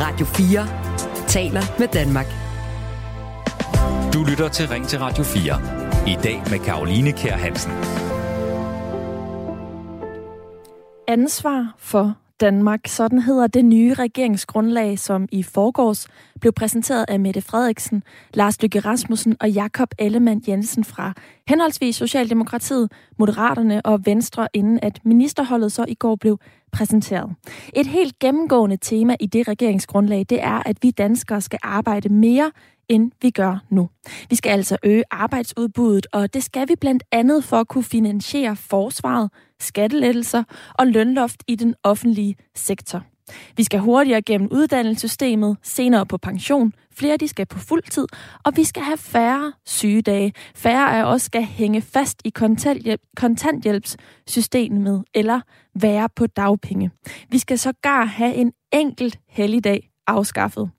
Radio 4 taler med Danmark. Du lytter til Ring til Radio 4. I dag med Karoline Kær Hansen. Ansvar for Danmark. Sådan hedder det nye regeringsgrundlag, som i forgårs blev præsenteret af Mette Frederiksen, Lars Lykke Rasmussen og Jakob Ellemann Jensen fra henholdsvis Socialdemokratiet, Moderaterne og Venstre, inden at ministerholdet så i går blev præsenteret. Et helt gennemgående tema i det regeringsgrundlag, det er, at vi danskere skal arbejde mere end vi gør nu. Vi skal altså øge arbejdsudbuddet, og det skal vi blandt andet for at kunne finansiere forsvaret, skattelettelser og lønloft i den offentlige sektor. Vi skal hurtigere gennem uddannelsessystemet, senere på pension, flere de skal på fuld tid, og vi skal have færre sygedage. Færre af os skal hænge fast i kontanthjælp, kontanthjælpssystemet eller være på dagpenge. Vi skal sågar have en enkelt helligdag afskaffet.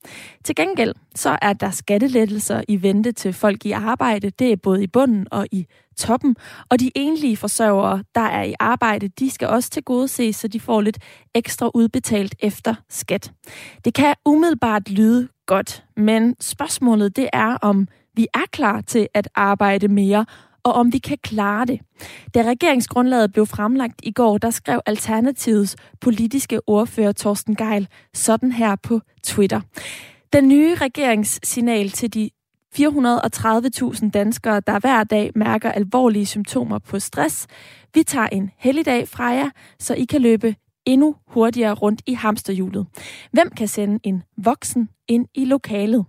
Til gengæld så er der skattelettelser i vente til folk i arbejde. Det er både i bunden og i toppen. Og de enlige forsørgere, der er i arbejde, de skal også til gode se, så de får lidt ekstra udbetalt efter skat. Det kan umiddelbart lyde godt, men spørgsmålet det er, om vi er klar til at arbejde mere, og om vi kan klare det. Da regeringsgrundlaget blev fremlagt i går, der skrev Alternativets politiske ordfører Torsten Geil sådan her på Twitter. Den nye regeringssignal til de 430.000 danskere, der hver dag mærker alvorlige symptomer på stress. Vi tager en helligdag fra jer, så I kan løbe endnu hurtigere rundt i hamsterhjulet. Hvem kan sende en voksen ind i lokalet?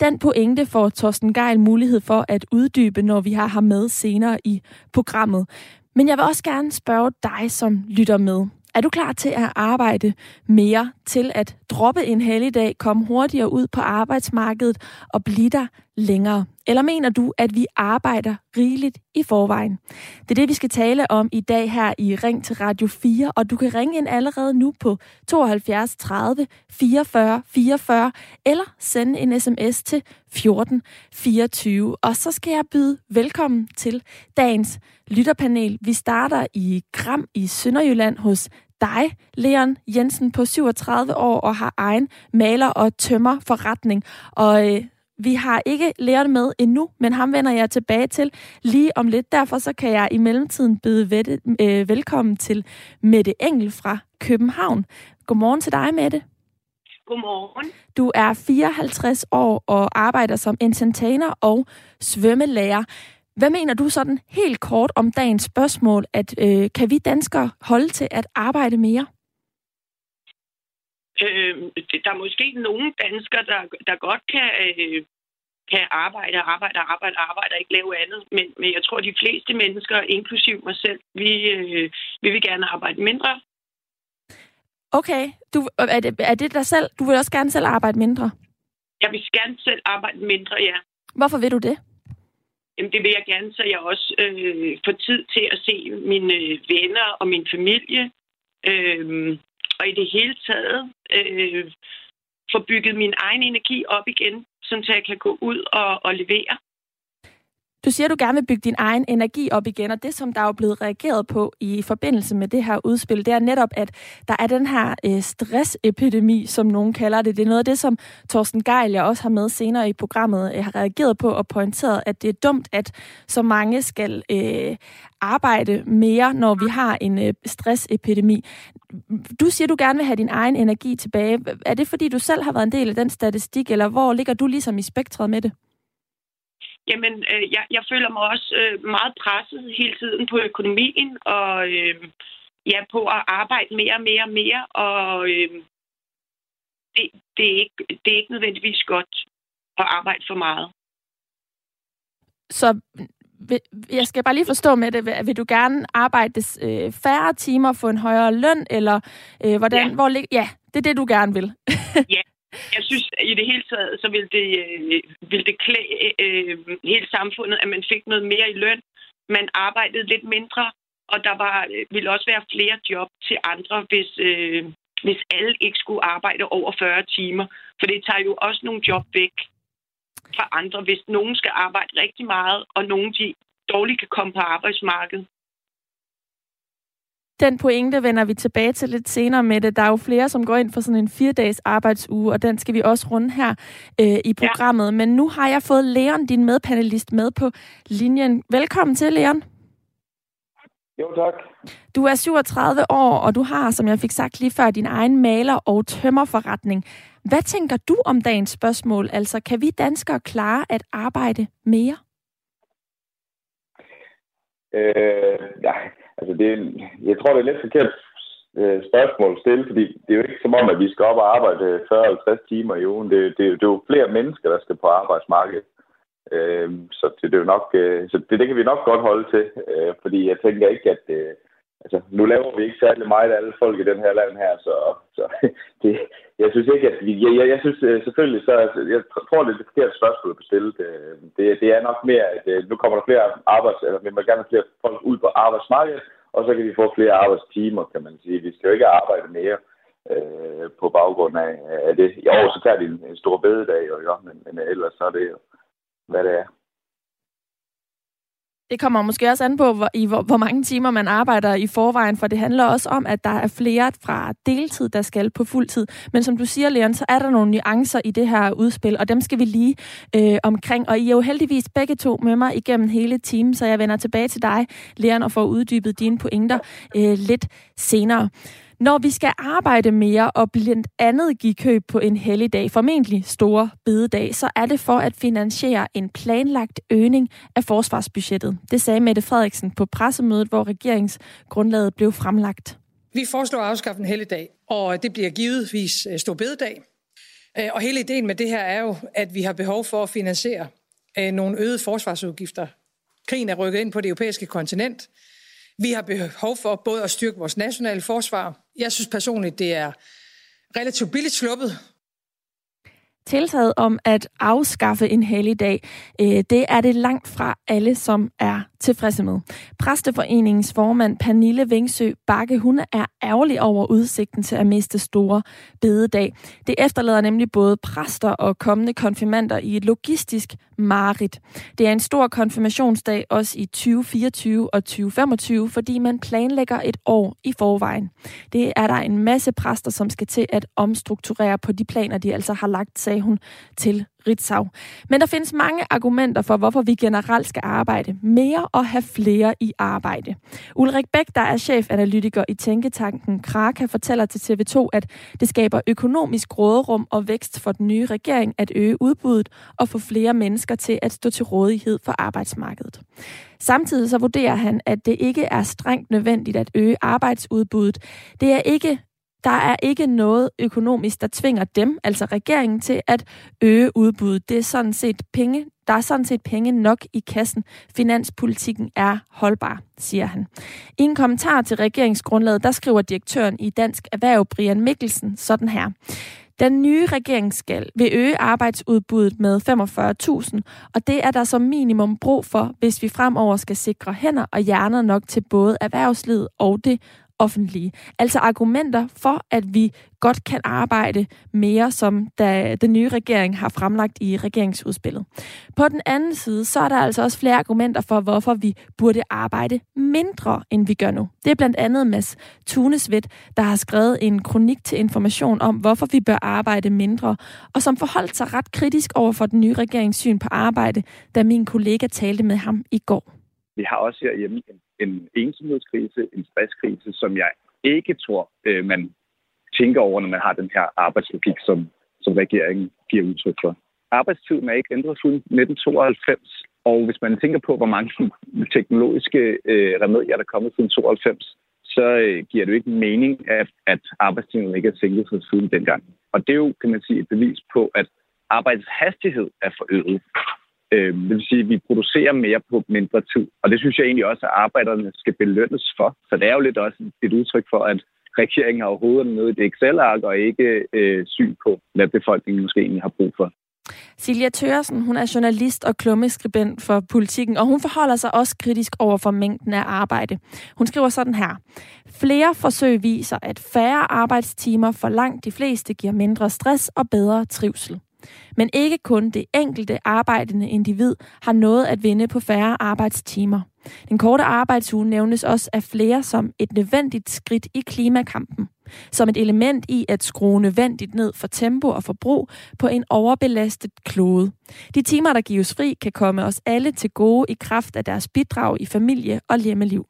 Den pointe får Torsten Geil mulighed for at uddybe, når vi har ham med senere i programmet. Men jeg vil også gerne spørge dig, som lytter med. Er du klar til at arbejde mere, til at droppe en helligdag, komme hurtigere ud på arbejdsmarkedet og blive der længere? Eller mener du, at vi arbejder rigeligt i forvejen? Det er det, vi skal tale om i dag her i Ring til Radio 4, og du kan ringe ind allerede nu på 72 30 44 44, eller sende en sms til 14 24. Og så skal jeg byde velkommen til dagens lytterpanel. Vi starter i Gram i Sønderjylland hos dig, Leon Jensen, på 37 år og har egen maler- og tømmerforretning. Og øh, vi har ikke Leon med endnu, men ham vender jeg tilbage til lige om lidt. Derfor så kan jeg i mellemtiden byde øh, velkommen til Mette Engel fra København. Godmorgen til dig, Mette. Godmorgen. Du er 54 år og arbejder som entertainer og svømmelærer. Hvad mener du sådan helt kort om dagens spørgsmål, at øh, kan vi danskere holde til at arbejde mere? Øh, der er måske nogle danskere, der, der godt kan, øh, kan arbejde, arbejde, arbejde, arbejde og ikke lave andet. Men, men jeg tror, at de fleste mennesker, inklusiv mig selv, vi, øh, vi vil gerne arbejde mindre. Okay. Du, er, det, er det dig selv? Du vil også gerne selv arbejde mindre? Jeg vil gerne selv arbejde mindre, ja. Hvorfor vil du det? Jamen, det vil jeg gerne, så jeg også øh, får tid til at se mine venner og min familie. Øh, og i det hele taget øh, få bygget min egen energi op igen, så jeg kan gå ud og, og levere. Du siger, at du gerne vil bygge din egen energi op igen, og det, som der er blevet reageret på i forbindelse med det her udspil, det er netop, at der er den her øh, stressepidemi, som nogen kalder det. Det er noget af det, som Thorsten Geil, jeg også har med senere i programmet, øh, har reageret på og pointeret, at det er dumt, at så mange skal øh, arbejde mere, når vi har en øh, stressepidemi. Du siger, du gerne vil have din egen energi tilbage. Er det, fordi du selv har været en del af den statistik, eller hvor ligger du ligesom i spektret med det? Jamen, øh, jeg, jeg føler mig også øh, meget presset hele tiden på økonomien, og øh, ja, på at arbejde mere og mere og mere, og øh, det, det, er ikke, det er ikke nødvendigvis godt at arbejde for meget. Så jeg skal bare lige forstå med det. Vil du gerne arbejde øh, færre timer, få en højere løn, eller øh, hvordan, ja. hvor ligger... Ja, det er det, du gerne vil. ja, jeg synes, at i det hele taget, så ville det, øh, vil det klæde øh, hele samfundet, at man fik noget mere i løn. Man arbejdede lidt mindre, og der var, øh, ville også være flere job til andre, hvis, øh, hvis alle ikke skulle arbejde over 40 timer. For det tager jo også nogle job væk fra andre, hvis nogen skal arbejde rigtig meget, og nogen de dårligt kan komme på arbejdsmarkedet. Den pointe vender vi tilbage til lidt senere med det. Der er jo flere, som går ind for sådan en fire-dages arbejdsuge, og den skal vi også runde her øh, i programmet. Ja. Men nu har jeg fået Leon, din medpanelist, med på linjen. Velkommen til, Leon. Jo, tak. Du er 37 år, og du har, som jeg fik sagt lige før, din egen maler- og tømmerforretning. Hvad tænker du om dagens spørgsmål? Altså, kan vi danskere klare at arbejde mere? Øh, ja, altså det, jeg tror, det er lidt forkert øh, spørgsmål at stille, fordi det er jo ikke som om, at vi skal op og arbejde øh, 40-50 timer i ugen. Det, det, det er jo flere mennesker, der skal på arbejdsmarkedet. Øh, så det, det er jo nok, øh, så det, det kan vi nok godt holde til, øh, fordi jeg tænker ikke, at øh, altså, nu laver vi ikke særlig meget af alle folk i den her land her, så, så det, jeg synes ikke, at vi, jeg, jeg, jeg synes øh, selvfølgelig, så jeg tror, det er det forkerte spørgsmål at bestille. Det, det, det er nok mere, at øh, nu kommer der flere arbejds, eller vi må gerne have flere folk ud på arbejdsmarkedet, og så kan vi få flere arbejdstimer, kan man sige. Vi skal jo ikke arbejde mere øh, på baggrund af, af det. I år så tager de en, en stor bededag, jo, jo, men, men ellers så er det jo, hvad det er. Det kommer måske også an på, hvor, i hvor, hvor mange timer man arbejder i forvejen, for det handler også om, at der er flere fra deltid, der skal på fuld tid. Men som du siger, Leon, så er der nogle nuancer i det her udspil, og dem skal vi lige øh, omkring. Og I er jo heldigvis begge to med mig igennem hele timen, så jeg vender tilbage til dig, Leon, og får uddybet dine pointer øh, lidt senere. Når vi skal arbejde mere og blandt andet give køb på en helligdag, formentlig store bededag, så er det for at finansiere en planlagt øgning af forsvarsbudgettet. Det sagde Mette Frederiksen på pressemødet, hvor regeringsgrundlaget blev fremlagt. Vi foreslår at afskaffe en helligdag, og det bliver givetvis øh, stor bededag. Øh, og hele ideen med det her er jo, at vi har behov for at finansiere øh, nogle øgede forsvarsudgifter. Krigen er rykket ind på det europæiske kontinent. Vi har behov for både at styrke vores nationale forsvar. Jeg synes personligt, det er relativt billigt sluppet tiltaget om at afskaffe en helligdag, øh, det er det langt fra alle, som er tilfredse med. Præsteforeningens formand Pernille Vingsø Bakke, hun er ærgerlig over udsigten til at miste store bededag. Det efterlader nemlig både præster og kommende konfirmander i et logistisk mareridt. Det er en stor konfirmationsdag også i 2024 og 2025, fordi man planlægger et år i forvejen. Det er der en masse præster, som skal til at omstrukturere på de planer, de altså har lagt, sagde hun til Ritzau. Men der findes mange argumenter for, hvorfor vi generelt skal arbejde mere og have flere i arbejde. Ulrik Bæk, der er chefanalytiker i Tænketanken Kraka, fortæller til TV2, at det skaber økonomisk råderum og vækst for den nye regering at øge udbuddet og få flere mennesker til at stå til rådighed for arbejdsmarkedet. Samtidig så vurderer han, at det ikke er strengt nødvendigt at øge arbejdsudbuddet. Det er ikke der er ikke noget økonomisk, der tvinger dem, altså regeringen, til at øge udbuddet. Det er sådan set penge, der er sådan set penge nok i kassen. Finanspolitikken er holdbar, siger han. I en kommentar til regeringsgrundlaget, der skriver direktøren i Dansk Erhverv, Brian Mikkelsen, sådan her. Den nye regering skal vil øge arbejdsudbuddet med 45.000, og det er der som minimum brug for, hvis vi fremover skal sikre hænder og hjerner nok til både erhvervslivet og det offentlige. Altså argumenter for, at vi godt kan arbejde mere, som da den nye regering har fremlagt i regeringsudspillet. På den anden side, så er der altså også flere argumenter for, hvorfor vi burde arbejde mindre, end vi gør nu. Det er blandt andet Mads Tunesvidt, der har skrevet en kronik til information om, hvorfor vi bør arbejde mindre, og som forholdt sig ret kritisk over for den nye regerings syn på arbejde, da min kollega talte med ham i går. Vi har også herhjemme en en ensomhedskrise, en stresskrise, som jeg ikke tror, øh, man tænker over, når man har den her arbejdslogik, som, som regeringen giver udtryk for. Arbejdstiden er ikke ændret siden 1992, og hvis man tænker på, hvor mange teknologiske øh, remedier, der er kommet siden 92, så øh, giver det jo ikke mening, at, at arbejdstiden ikke er sænket siden dengang. Og det er jo, kan man sige, et bevis på, at arbejdshastighed er forøget. Øh, det vil sige, at vi producerer mere på mindre tid. Og det synes jeg egentlig også, at arbejderne skal belønnes for. Så det er jo lidt også et udtryk for, at regeringen har overhovedet nede i et Excel-ark og ikke øh, syn på, hvad befolkningen måske egentlig har brug for. Silja Tørsen, hun er journalist og klummeskribent for politikken, og hun forholder sig også kritisk over for mængden af arbejde. Hun skriver sådan her. Flere forsøg viser, at færre arbejdstimer for langt de fleste giver mindre stress og bedre trivsel. Men ikke kun det enkelte arbejdende individ har noget at vinde på færre arbejdstimer. Den korte arbejdsuge nævnes også af flere som et nødvendigt skridt i klimakampen. Som et element i at skrue nødvendigt ned for tempo og forbrug på en overbelastet klode. De timer, der gives fri, kan komme os alle til gode i kraft af deres bidrag i familie og hjemmeliv.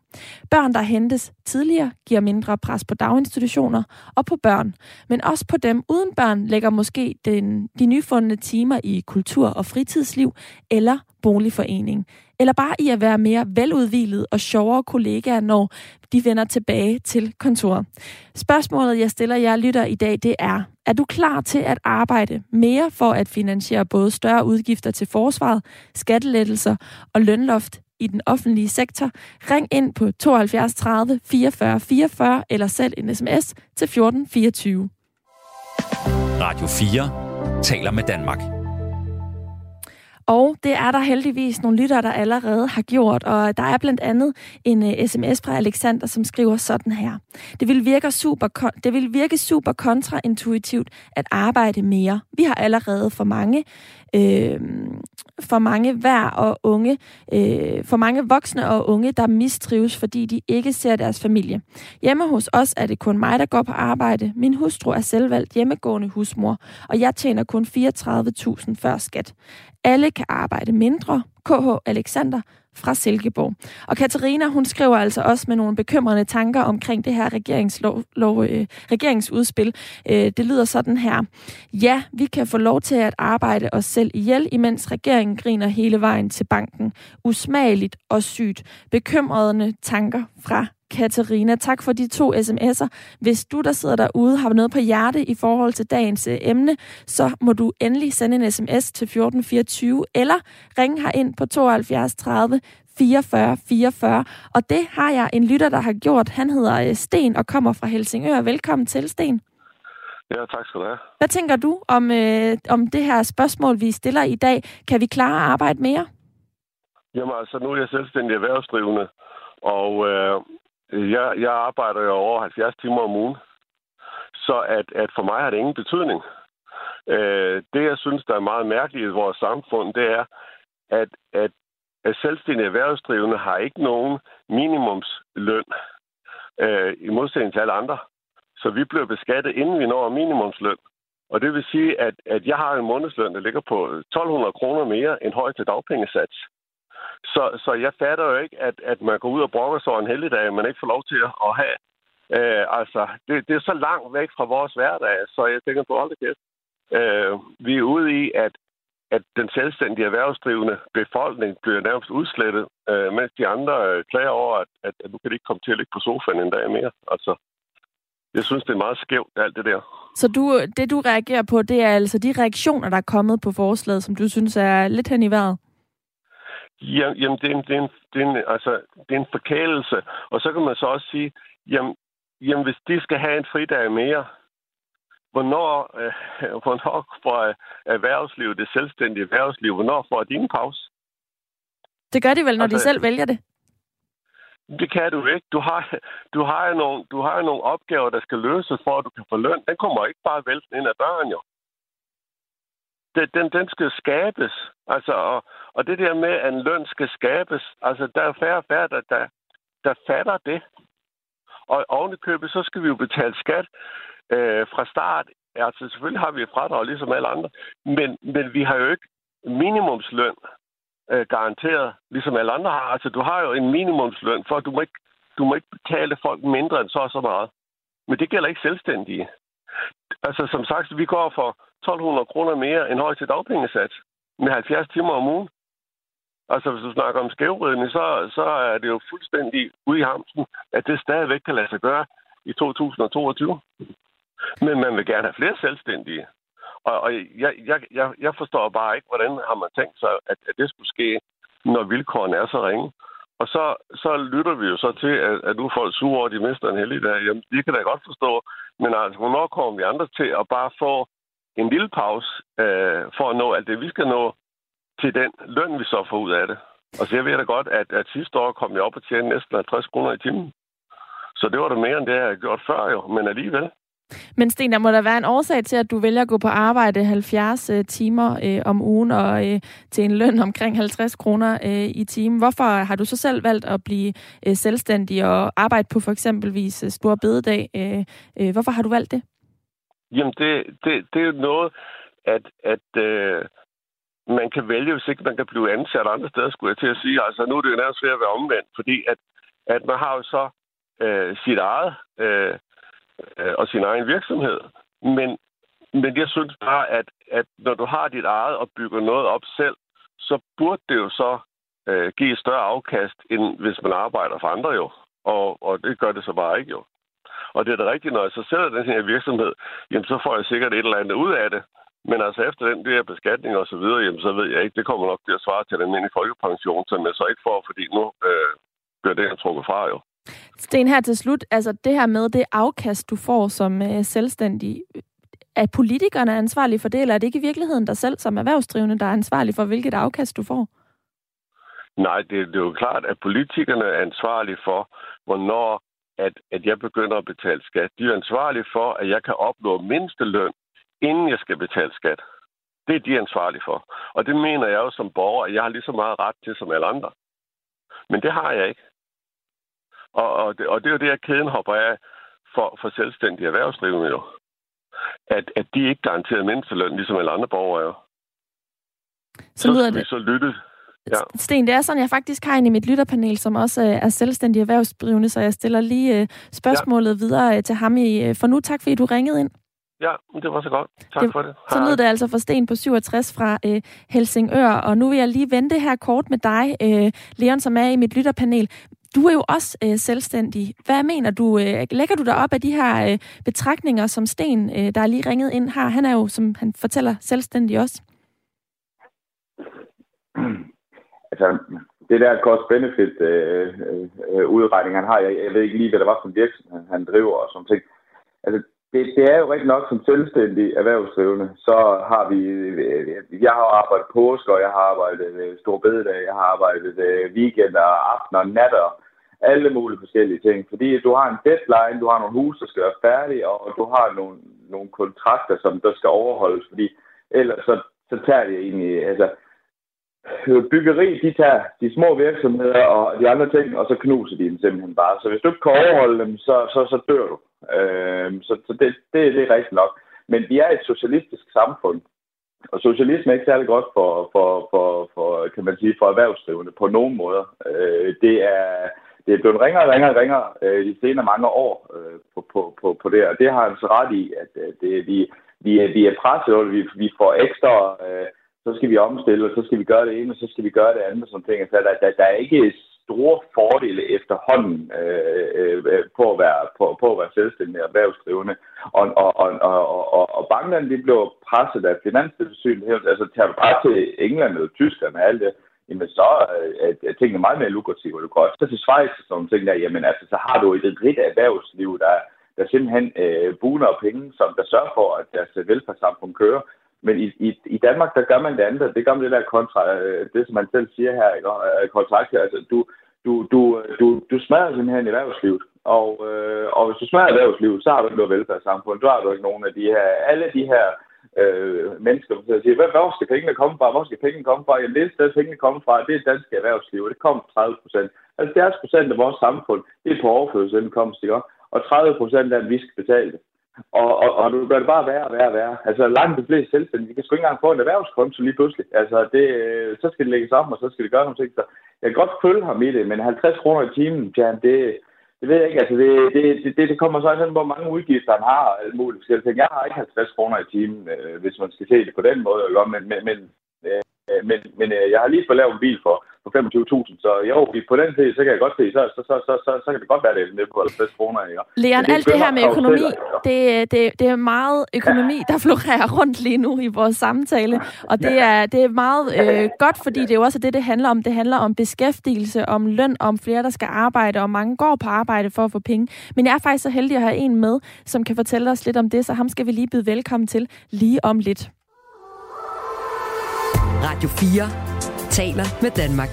Børn, der hentes tidligere, giver mindre pres på daginstitutioner og på børn. Men også på dem uden børn lægger måske den, de nyfundne timer i kultur- og fritidsliv eller boligforening. Eller bare i at være mere veludvilet og sjovere kollegaer, når de vender tilbage til kontoret. Spørgsmålet, jeg stiller jer lytter i dag, det er, er du klar til at arbejde mere for at finansiere både større udgifter til forsvaret, skattelettelser og lønloft i den offentlige sektor? Ring ind på 72 30 44 44 eller send en sms til 1424. Radio 4 taler med Danmark. Og det er der heldigvis nogle lyttere, der allerede har gjort. Og der er blandt andet en øh, uh, sms fra Alexander, som skriver sådan her. Det vil, virke super, det vil virke super kontraintuitivt at arbejde mere. Vi har allerede for mange øh, for mange hver og unge, øh, for mange voksne og unge, der mistrives, fordi de ikke ser deres familie. Hjemme hos os er det kun mig, der går på arbejde. Min hustru er selvvalgt hjemmegående husmor, og jeg tjener kun 34.000 før skat. Alle kan arbejde mindre. KH Alexander fra Silkeborg. Og Katarina, hun skriver altså også med nogle bekymrende tanker omkring det her regeringslov, lov, øh, regeringsudspil. Øh, det lyder sådan her. Ja, vi kan få lov til at arbejde os selv ihjel, imens regeringen griner hele vejen til banken. Usmageligt og sygt. Bekymrende tanker fra Katarina. Tak for de to sms'er. Hvis du, der sidder derude, har noget på hjerte i forhold til dagens øh, emne, så må du endelig sende en sms til 1424, eller ringe ind på 72 30 44 44. Og det har jeg en lytter, der har gjort. Han hedder øh, Sten og kommer fra Helsingør. Velkommen til, Sten. Ja, tak skal du have. Hvad tænker du om, øh, om det her spørgsmål, vi stiller i dag? Kan vi klare at arbejde mere? Jamen altså, nu er jeg selvstændig erhvervsdrivende, og øh, Øh, jeg, jeg arbejder jo over 70 timer om ugen. Så at, at for mig har det ingen betydning. Øh, det, jeg synes, der er meget mærkeligt i vores samfund, det er, at, at, at selvstændige erhvervsdrivende har ikke nogen minimumsløn øh, i modsætning til alle andre. Så vi bliver beskattet, inden vi når minimumsløn. Og det vil sige, at, at jeg har en månedsløn, der ligger på 1200 kroner mere end højt til dagpengesats. Så, så jeg fatter jo ikke, at, at man går ud og brokker sig en helligdag, man ikke får lov til at have. Øh, altså, det, det er så langt væk fra vores hverdag, så jeg tænker på, hold kæft. Øh, vi er ude i, at, at den selvstændige erhvervsdrivende befolkning bliver nærmest udslettet, øh, mens de andre øh, klager over, at, at, at nu kan de ikke komme til at ligge på sofaen en dag mere. Altså, jeg synes, det er meget skævt, alt det der. Så du, det, du reagerer på, det er altså de reaktioner, der er kommet på forslaget, som du synes er lidt hen i vejret? Ja, jamen, det er, en, det, er en, det, er en, altså, det er en forkælelse. Og så kan man så også sige, jamen, jamen hvis de skal have en fridag mere, hvornår, øh, hvornår får erhvervslivet, det selvstændige erhvervsliv, hvornår får de en pause? Det gør de vel, når altså, de selv vælger det? Det kan du ikke. Du har, du har, jo nogle, du har jo nogle opgaver, der skal løses for, at du kan få løn. Den kommer ikke bare vælte ind ad døren, jo det, den, den skal skabes. Altså, og, og det der med, at en løn skal skabes, altså, der er færre og færre, der, der, der fatter det. Og ovenikøbet, så skal vi jo betale skat øh, fra start. Altså, selvfølgelig har vi et fradrag, ligesom alle andre. Men, men vi har jo ikke minimumsløn øh, garanteret, ligesom alle andre har. Altså, du har jo en minimumsløn, for du må ikke, du må ikke betale folk mindre end så og så meget. Men det gælder ikke selvstændige. Altså, som sagt, vi går for 1200 kroner mere end højst til dagpengesats med 70 timer om ugen. Altså, hvis du snakker om skævridning, så, så er det jo fuldstændig ude i hamsen, at det stadigvæk kan lade sig gøre i 2022. Men man vil gerne have flere selvstændige. Og, og jeg, jeg, jeg, jeg forstår bare ikke, hvordan har man tænkt sig, at, at det skulle ske, når vilkårene er så ringe. Og så, så lytter vi jo så til, at, at nu folk sure over, at de mister en heldig dag. Jamen, det kan da godt forstå. Men altså, hvornår kommer vi andre til at bare få en lille pause øh, for at nå alt det, vi skal nå, til den løn, vi så får ud af det. Og så jeg ved da godt, at, at sidste år kom jeg op og tjene næsten 50 kroner i timen. Så det var da mere end det, jeg havde gjort før jo, men alligevel. Men Sten, der må der være en årsag til, at du vælger at gå på arbejde 70 øh, timer øh, om ugen og øh, til en løn omkring 50 kroner øh, i timen. Hvorfor har du så selv valgt at blive øh, selvstændig og arbejde på for eksempelvis øh, Stor Bededag? Øh, øh, hvorfor har du valgt det? Jamen, det, det, det er jo noget, at, at øh, man kan vælge, hvis ikke man kan blive ansat andre steder, skulle jeg til at sige. Altså, nu er det jo nærmest ved at være omvendt, fordi at, at man har jo så øh, sit eget øh, øh, og sin egen virksomhed. Men, men jeg synes bare, at, at når du har dit eget og bygger noget op selv, så burde det jo så øh, give et større afkast, end hvis man arbejder for andre jo. Og, og det gør det så bare ikke jo. Og det er da rigtigt, når jeg så sælger den her virksomhed, jamen så får jeg sikkert et eller andet ud af det. Men altså efter den der beskatning og så videre, jamen så ved jeg ikke, det kommer nok til at svare til den almindelige folkepension, som jeg så ikke får, fordi nu øh, bliver det trukket fra jo. Sten, her til slut, altså det her med det afkast, du får som øh, selvstændig, er politikerne ansvarlige for det, eller er det ikke i virkeligheden dig selv som erhvervsdrivende, der er ansvarlig for, hvilket afkast du får? Nej, det, det er jo klart, at politikerne er ansvarlige for, hvornår at, at jeg begynder at betale skat. De er ansvarlige for, at jeg kan opnå mindsteløn, inden jeg skal betale skat. Det er de ansvarlige for. Og det mener jeg jo som borger, at jeg har lige så meget ret til som alle andre. Men det har jeg ikke. Og, og, det, og det er jo det, at kæden hopper af for, for selvstændige erhvervsdrivende jo. At, at de ikke garanteret mindsteløn, ligesom alle andre borgere jo. Så, lyder så det. så lytte. Ja. Sten, det er sådan, jeg faktisk har en i mit lytterpanel, som også øh, er selvstændig erhvervsdrivende, så jeg stiller lige øh, spørgsmålet ja. videre øh, til ham i, for nu. Tak fordi du ringede ind. Ja, det var så godt. Tak det, for det. Så lød det altså for Sten på 67 fra øh, Helsingør, og nu vil jeg lige vente her kort med dig, øh, Leon, som er i mit lytterpanel. Du er jo også øh, selvstændig. Hvad mener du? Øh, lægger du dig op af de her øh, betragtninger, som Sten, øh, der er lige ringet ind, har? Han er jo, som han fortæller, selvstændig også. Altså, det der cost-benefit øh, øh, udregning, han har, jeg, jeg ved ikke lige, hvad det var for en virksomhed, han driver og sådan ting. Altså, det, det er jo rigtig nok som selvstændig erhvervsdrivende, så har vi, øh, jeg har arbejdet påske, og jeg har arbejdet øh, stor bededag, jeg har arbejdet øh, weekender, aftener, natter, alle mulige forskellige ting. Fordi du har en deadline, du har nogle huse, der skal være færdige, og du har nogle, nogle kontrakter, som der skal overholdes, fordi ellers så, så tager det egentlig, altså, byggeri, de tager de små virksomheder og de andre ting, og så knuser de dem simpelthen bare. Så hvis du ikke kan overholde dem, så, så, så dør du. Øh, så så det, det, det er rigtigt nok. Men vi er et socialistisk samfund, og socialisme er ikke særlig godt for, for, for, for kan man sige, for erhvervsdrivende på nogen måder. Øh, det er det er blevet ringere og ringere og ringere øh, de senere mange år øh, på, på, på, på det, og det har han så ret i, at øh, det, vi, vi, er, vi er presset, og vi, vi får ekstra, øh, så skal vi omstille, og så skal vi gøre det ene, og så skal vi gøre det andet, og sådan ting. Så der, der, der er ikke store fordele efterhånden øh, øh, øh, på, at være, på, på at være selvstændig og erhvervsdrivende. Og, og, og, og, og, og bankerne de blev presset af finanstilsynet. Altså tager du bare til England eller Tyskland og alt det, jamen så er, er tingene meget mere lukrative. Du går også til Schweiz og sådan ting der, jamen altså, så har du et rigt erhvervsliv, der, der simpelthen øh, buner penge, som der sørger for, at deres velfærdssamfund kører. Men i, i, i Danmark, der gør man det andet. Det gør man det der kontra, øh, det som man selv siger her, ikke? Øh, kontrakt. Altså, du, du, du, du, du smadrer simpelthen erhvervslivet. Og, øh, og hvis du smadrer erhvervslivet, så har du ikke noget velfærdssamfund. Du har du ikke nogen af de her, alle de her øh, mennesker, der siger, hvor skal pengene komme fra? Hvor skal pengene komme fra? Jamen, det sted, pengene kommer fra, det er dansk erhvervsliv, og det kommer 30 procent. Altså, 70 procent af vores samfund, det er på overførselsindkomst, ikke? Og 30 procent af, dem, vi skal betale det. Og, og, og du gør det bare værre og værre og værre. Altså langt du bliver selvstændig, de kan sgu ikke engang få en erhvervskonto lige pludselig. Altså det, øh, så skal det lægges om, og så skal det gøre nogle ting. Så jeg kan godt følge ham i det, men 50 kroner i timen, ja, det, det ved jeg ikke. Altså det, det, det, det kommer så sådan, hvor mange udgifter han har og alt muligt. Jeg har ikke 50 kroner i timen, øh, hvis man skal se det på den måde. Men, men, øh, men, men, men jeg har lige fået lavet en bil for på 25.000. Så jo, på den tid, så kan jeg godt se, så, så, så, så, så, så kan det godt være, det er nede på 50 kroner. Ja. Leon, alt det her med økonomi, det, det, det er meget økonomi, der florerer rundt lige nu i vores samtale. Og det er, det er meget øh, godt, fordi det er jo også det, det handler om. Det handler om beskæftigelse, om løn, om flere, der skal arbejde, og mange går på arbejde for at få penge. Men jeg er faktisk så heldig at have en med, som kan fortælle os lidt om det, så ham skal vi lige byde velkommen til lige om lidt. Radio 4 taler med Danmark.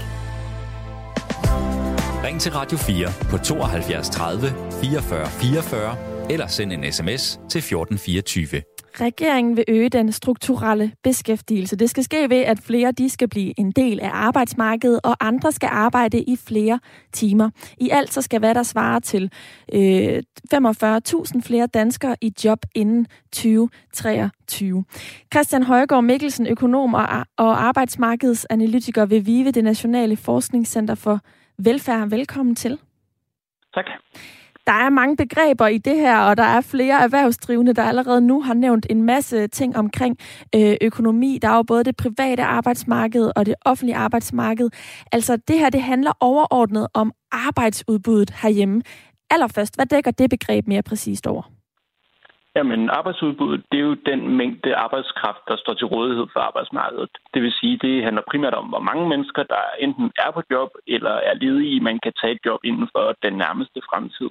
Ring til Radio 4 på 72 30 44 44 eller send en sms til 1424. Regeringen vil øge den strukturelle beskæftigelse. Det skal ske ved, at flere de skal blive en del af arbejdsmarkedet, og andre skal arbejde i flere timer. I alt så skal hvad der svarer til øh, 45.000 flere danskere i job inden 2023. Christian Højgaard Mikkelsen, økonom og, og arbejdsmarkedsanalytiker ved VIVE, det Nationale Forskningscenter for Velfærd. Velkommen til. Tak. Der er mange begreber i det her, og der er flere erhvervsdrivende, der allerede nu har nævnt en masse ting omkring øh, økonomi. Der er jo både det private arbejdsmarked og det offentlige arbejdsmarked. Altså det her, det handler overordnet om arbejdsudbuddet herhjemme. Allerførst, hvad dækker det begreb mere præcist over? Jamen, arbejdsudbuddet, det er jo den mængde arbejdskraft, der står til rådighed for arbejdsmarkedet. Det vil sige, det handler primært om, hvor mange mennesker, der enten er på job eller er ledige, man kan tage et job inden for den nærmeste fremtid.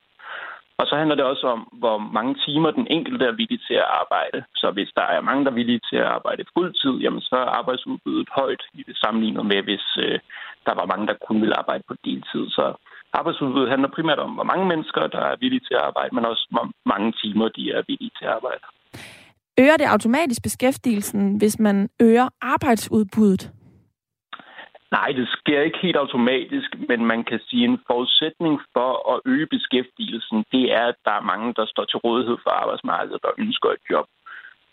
Og så handler det også om, hvor mange timer den enkelte er villig til at arbejde. Så hvis der er mange, der er villige til at arbejde fuldtid, jamen så er arbejdsudbuddet højt i det sammenlignet med, hvis øh, der var mange, der kun ville arbejde på deltid. Så arbejdsudbuddet handler primært om, hvor mange mennesker, der er villige til at arbejde, men også hvor mange timer, de er villige til at arbejde. Øger det automatisk beskæftigelsen, hvis man øger arbejdsudbuddet? Nej, det sker ikke helt automatisk, men man kan sige, at en forudsætning for at øge beskæftigelsen, det er, at der er mange, der står til rådighed for arbejdsmarkedet og ønsker et job.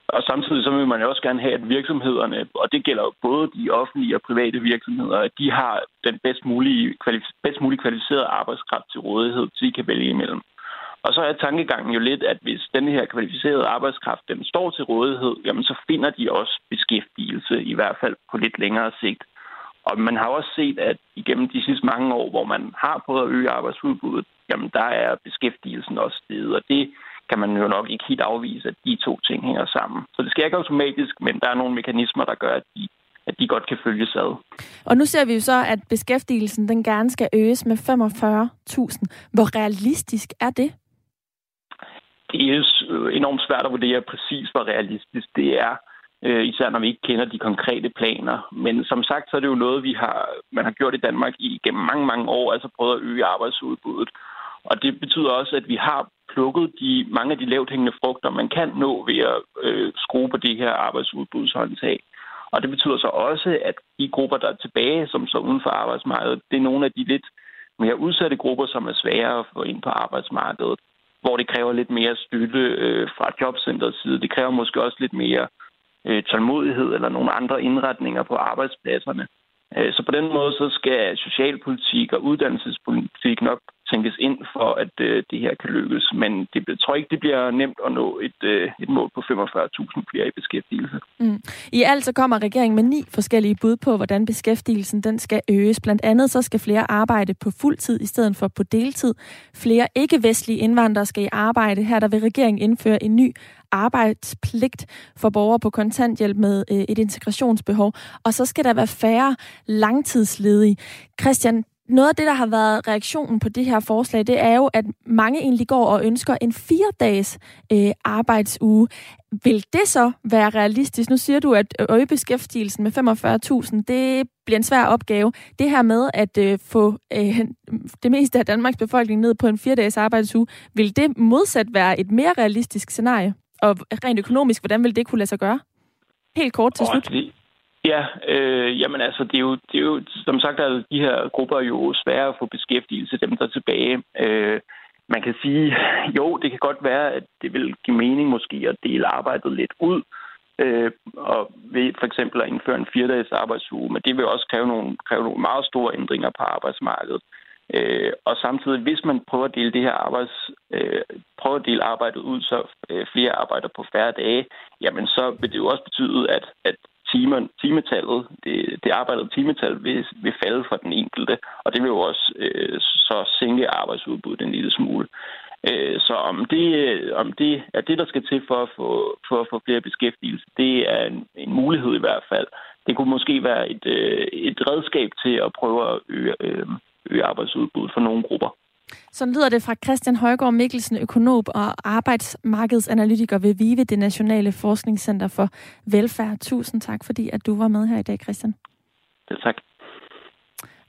Og samtidig så vil man jo også gerne have, at virksomhederne, og det gælder jo både de offentlige og private virksomheder, at de har den bedst mulige, bedst mulige kvalificerede arbejdskraft til rådighed, så de kan vælge imellem. Og så er tankegangen jo lidt, at hvis denne her kvalificerede arbejdskraft den står til rådighed, jamen så finder de også beskæftigelse, i hvert fald på lidt længere sigt. Og man har også set, at igennem de sidste mange år, hvor man har prøvet at øge arbejdsudbuddet, jamen der er beskæftigelsen også steget, og det kan man jo nok ikke helt afvise, at de to ting hænger sammen. Så det sker ikke automatisk, men der er nogle mekanismer, der gør, at de, at de godt kan følges ad. Og nu ser vi jo så, at beskæftigelsen den gerne skal øges med 45.000. Hvor realistisk er det? Det er enormt svært at vurdere præcis, hvor realistisk det er øh, især når vi ikke kender de konkrete planer. Men som sagt, så er det jo noget, vi har, man har gjort i Danmark i gennem mange, mange år, altså prøvet at øge arbejdsudbuddet. Og det betyder også, at vi har plukket de, mange af de lavt hængende frugter, man kan nå ved at øh, skrue på det her arbejdsudbudshåndtag. Og det betyder så også, at de grupper, der er tilbage, som så uden for arbejdsmarkedet, det er nogle af de lidt mere udsatte grupper, som er sværere at få ind på arbejdsmarkedet, hvor det kræver lidt mere støtte øh, fra jobcenterets side. Det kræver måske også lidt mere øh, Øh, tålmodighed eller nogle andre indretninger på arbejdspladserne. Øh, så på den måde så skal socialpolitik og uddannelsespolitik nok tænkes ind for, at øh, det her kan lykkes. Men det, jeg tror ikke, det bliver nemt at nå et, øh, et mål på 45.000 flere i beskæftigelse. Mm. I alt så kommer regeringen med ni forskellige bud på, hvordan beskæftigelsen den skal øges. Blandt andet så skal flere arbejde på fuld tid i stedet for på deltid. Flere ikke-vestlige indvandrere skal i arbejde. Her der vil regeringen indføre en ny arbejdspligt for borgere på kontanthjælp med øh, et integrationsbehov. Og så skal der være færre langtidsledige. Christian, noget af det, der har været reaktionen på det her forslag, det er jo, at mange egentlig går og ønsker en fire-dages øh, arbejdsuge. Vil det så være realistisk? Nu siger du, at øh, øge beskæftigelsen med 45.000, det bliver en svær opgave. Det her med at øh, få øh, det meste af Danmarks befolkning ned på en fire-dages arbejdsuge, vil det modsat være et mere realistisk scenarie? Og rent økonomisk, hvordan vil det kunne lade sig gøre? Helt kort til slut. Det, ja, øh, jamen altså, det er, jo, det er jo, som sagt, er de her grupper jo svære at få beskæftigelse, dem der er tilbage. Øh, man kan sige, jo, det kan godt være, at det vil give mening måske at dele arbejdet lidt ud, øh, og ved for eksempel at indføre en fire-dages arbejdsuge, men det vil også kræve nogle, kræve nogle meget store ændringer på arbejdsmarkedet. Øh, og samtidig, hvis man prøver at dele det her arbejds, øh, prøver at dele arbejdet ud, så øh, flere arbejder på færre dage, jamen så vil det jo også betyde, at, at timer, timetallet, det, det arbejdede timetal vil, vil falde for den enkelte, og det vil jo også øh, så sænke arbejdsudbuddet en lille smule. Øh, så om det, øh, om det er det, der skal til for at få, for at få flere beskæftigelse, det er en, en mulighed i hvert fald. Det kunne måske være et, øh, et redskab til at prøve at øge, øh, øge arbejdsudbuddet for nogle grupper. Så lyder det fra Christian Højgaard Mikkelsen, økonom og arbejdsmarkedsanalytiker ved VIVE, det Nationale Forskningscenter for Velfærd. Tusind tak, fordi at du var med her i dag, Christian. Ja, tak.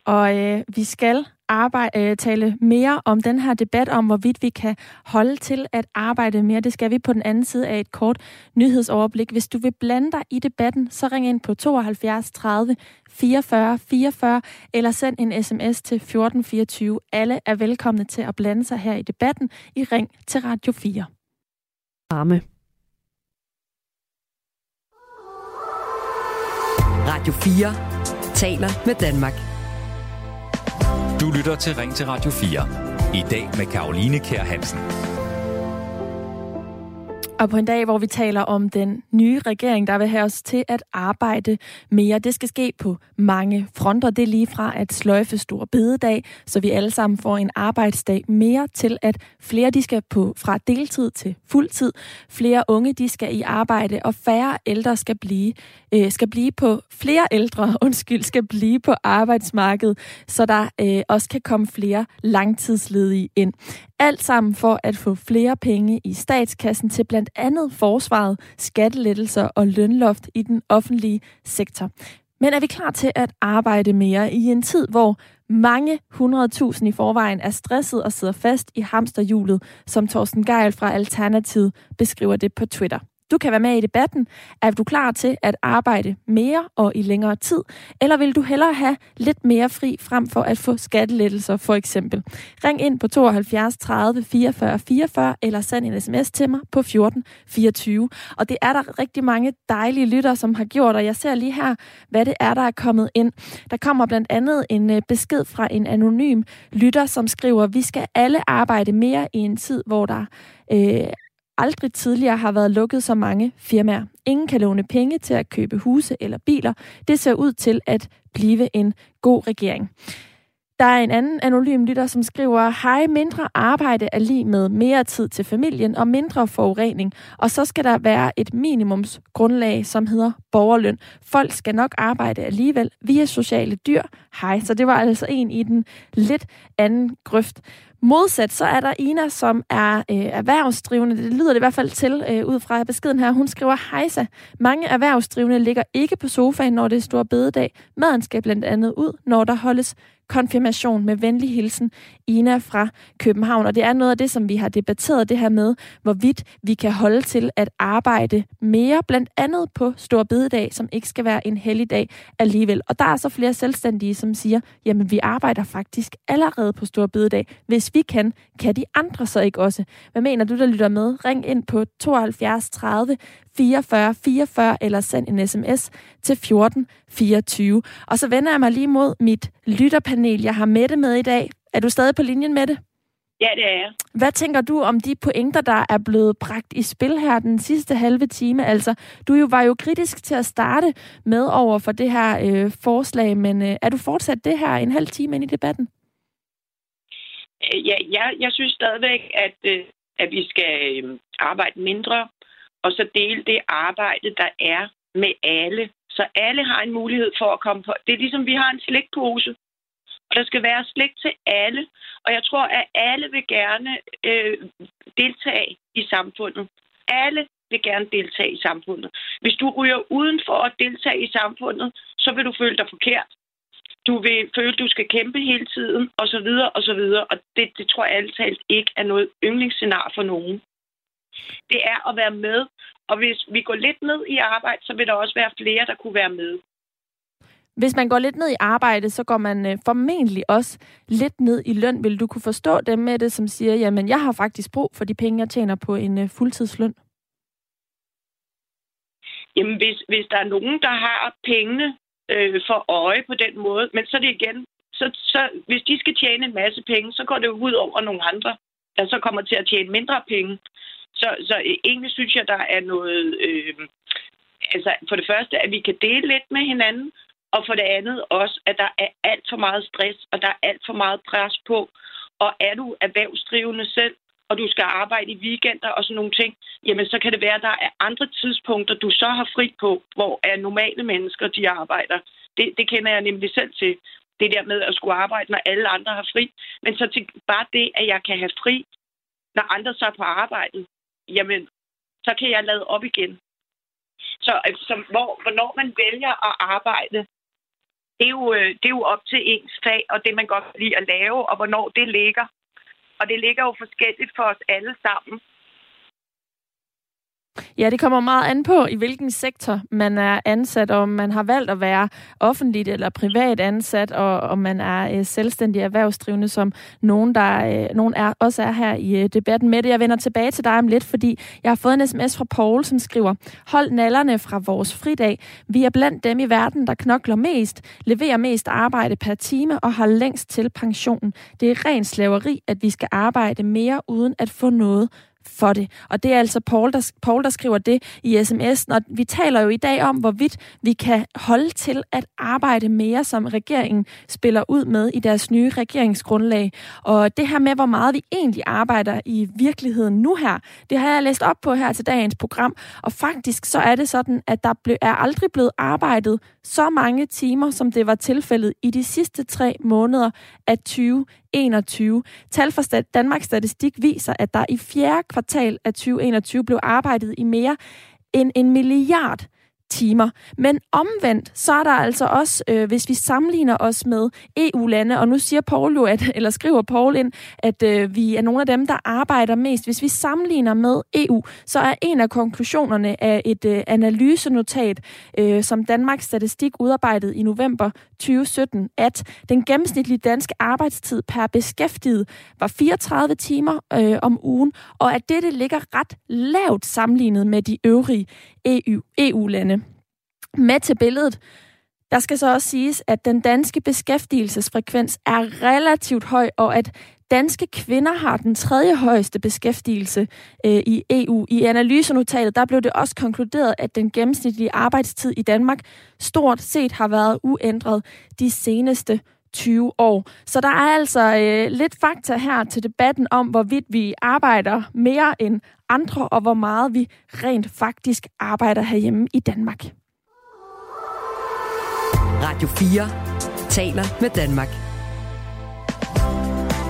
Og øh, vi skal arbejde, øh, tale mere om den her debat om, hvorvidt vi kan holde til at arbejde mere. Det skal vi på den anden side af et kort nyhedsoverblik. Hvis du vil blande dig i debatten, så ring ind på 72 30 44 44 eller send en sms til 1424. Alle er velkomne til at blande sig her i debatten i Ring til Radio 4. Arme. Radio 4 taler med Danmark. Du lytter til Ring til Radio 4. I dag med Karoline Kær Hansen. Og på en dag, hvor vi taler om den nye regering, der vil have os til at arbejde mere. Det skal ske på mange fronter. Det er lige fra at sløjfe stor bededag, så vi alle sammen får en arbejdsdag mere til, at flere de skal på fra deltid til fuldtid. Flere unge de skal i arbejde, og færre ældre skal blive, øh, skal blive på flere ældre, undskyld, skal blive på arbejdsmarkedet, så der øh, også kan komme flere langtidsledige ind. Alt sammen for at få flere penge i statskassen til blandt andet forsvaret, skattelettelser og lønloft i den offentlige sektor. Men er vi klar til at arbejde mere i en tid, hvor mange 100.000 i forvejen er stresset og sidder fast i hamsterhjulet, som Thorsten Geil fra Alternativet beskriver det på Twitter? Du kan være med i debatten. Er du klar til at arbejde mere og i længere tid? Eller vil du hellere have lidt mere fri frem for at få skattelettelser for eksempel? Ring ind på 72 30 44 44 eller send en sms til mig på 14 24. Og det er der rigtig mange dejlige lytter, som har gjort, og jeg ser lige her, hvad det er, der er kommet ind. Der kommer blandt andet en øh, besked fra en anonym lytter, som skriver, vi skal alle arbejde mere i en tid, hvor der øh, aldrig tidligere har været lukket så mange firmaer. Ingen kan låne penge til at købe huse eller biler. Det ser ud til at blive en god regering. Der er en anden anonym lytter, som skriver, hej, mindre arbejde er lige med mere tid til familien og mindre forurening. Og så skal der være et minimumsgrundlag, som hedder borgerløn. Folk skal nok arbejde alligevel. Vi er sociale dyr. Hej, så det var altså en i den lidt anden grøft. Modsat så er der Ina, som er øh, erhvervsdrivende. Det lyder det i hvert fald til øh, ud fra beskeden her. Hun skriver, hejsa, mange erhvervsdrivende ligger ikke på sofaen, når det er stor bededag. Maden skal blandt andet ud, når der holdes konfirmation med venlig hilsen Ina fra København. Og det er noget af det, som vi har debatteret det her med, hvorvidt vi kan holde til at arbejde mere, blandt andet på Stor Bededag, som ikke skal være en helligdag alligevel. Og der er så flere selvstændige, som siger, jamen vi arbejder faktisk allerede på Stor Bededag. Hvis vi kan, kan de andre så ikke også? Hvad mener du, der lytter med? Ring ind på 72 30 44 44 eller send en sms til 14 24. Og så vender jeg mig lige mod mit lytterpanel. Jeg har Mette med i dag. Er du stadig på linjen med det? Ja, det er jeg. Hvad tænker du om de pointer, der er blevet bragt i spil her den sidste halve time? Altså, du jo var jo kritisk til at starte med over for det her øh, forslag, men øh, er du fortsat det her en halv time ind i debatten? Øh, ja, jeg, jeg synes stadigvæk, at, øh, at vi skal øh, arbejde mindre, og så dele det arbejde, der er med alle. Så alle har en mulighed for at komme på. Det er ligesom, vi har en slikpose, og der skal være slik til alle. Og jeg tror, at alle vil gerne øh, deltage i samfundet. Alle vil gerne deltage i samfundet. Hvis du ryger uden for at deltage i samfundet, så vil du føle dig forkert. Du vil føle, at du skal kæmpe hele tiden, og så videre, og så videre. Og det, det tror jeg alt talt ikke er noget yndlingsscenarie for nogen det er at være med. Og hvis vi går lidt ned i arbejde, så vil der også være flere, der kunne være med. Hvis man går lidt ned i arbejde, så går man øh, formentlig også lidt ned i løn. Vil du kunne forstå dem med det, som siger, jamen jeg har faktisk brug for de penge, jeg tjener på en øh, fuldtidsløn? Jamen hvis, hvis der er nogen, der har pengene øh, for øje på den måde, men så er det igen, så, så hvis de skal tjene en masse penge, så går det ud over nogle andre, der så kommer til at tjene mindre penge. Så, så e-, egentlig synes jeg, der er noget... Øh, altså for det første, at vi kan dele lidt med hinanden, og for det andet også, at der er alt for meget stress, og der er alt for meget pres på. Og er du erhvervsdrivende selv, og du skal arbejde i weekender og sådan nogle ting, jamen så kan det være, at der er andre tidspunkter, du så har fri på, hvor er normale mennesker, de arbejder. Det, det kender jeg nemlig selv til. Det der med at skulle arbejde, når alle andre har fri. Men så til bare det, at jeg kan have fri, når andre så er på arbejde, jamen, så kan jeg lade op igen. Så øh, så hvor, hvornår man vælger at arbejde, det er, jo, øh, det er jo op til ens fag, og det man godt kan lide at lave, og hvornår det ligger. Og det ligger jo forskelligt for os alle sammen. Ja, det kommer meget an på, i hvilken sektor man er ansat, og om man har valgt at være offentligt eller privat ansat, og om man er øh, selvstændig erhvervsdrivende, som nogen, der, øh, nogen er, også er her i øh, debatten med det. Jeg vender tilbage til dig om lidt, fordi jeg har fået en sms fra Paul, som skriver, hold nallerne fra vores fridag. Vi er blandt dem i verden, der knokler mest, leverer mest arbejde per time og har længst til pensionen. Det er ren slaveri, at vi skal arbejde mere uden at få noget for det. Og det er altså Paul, der, Paul, der skriver det i sms'en. Og vi taler jo i dag om, hvorvidt vi kan holde til at arbejde mere, som regeringen spiller ud med i deres nye regeringsgrundlag. Og det her med, hvor meget vi egentlig arbejder i virkeligheden nu her, det har jeg læst op på her til dagens program. Og faktisk så er det sådan, at der er aldrig blevet arbejdet så mange timer, som det var tilfældet i de sidste tre måneder af 2021. Tal fra Danmarks Statistik viser, at der i fjerde kvartal af 2021 blev arbejdet i mere end en milliard timer. Men omvendt, så er der altså også, øh, hvis vi sammenligner os med EU-lande, og nu siger Paul jo, at, eller skriver Paul ind, at øh, vi er nogle af dem, der arbejder mest. Hvis vi sammenligner med EU, så er en af konklusionerne af et øh, analysenotat, øh, som Danmarks Statistik udarbejdede i november 2017, at den gennemsnitlige danske arbejdstid per beskæftiget var 34 timer øh, om ugen, og at dette ligger ret lavt sammenlignet med de øvrige EU, EU-lande. Med til billedet, der skal så også siges, at den danske beskæftigelsesfrekvens er relativt høj, og at danske kvinder har den tredje højeste beskæftigelse øh, i EU. I analysenotatet der blev det også konkluderet, at den gennemsnitlige arbejdstid i Danmark stort set har været uændret de seneste 20 år. Så der er altså øh, lidt fakta her til debatten om, hvorvidt vi arbejder mere end andre, og hvor meget vi rent faktisk arbejder herhjemme i Danmark. Radio 4 taler med Danmark.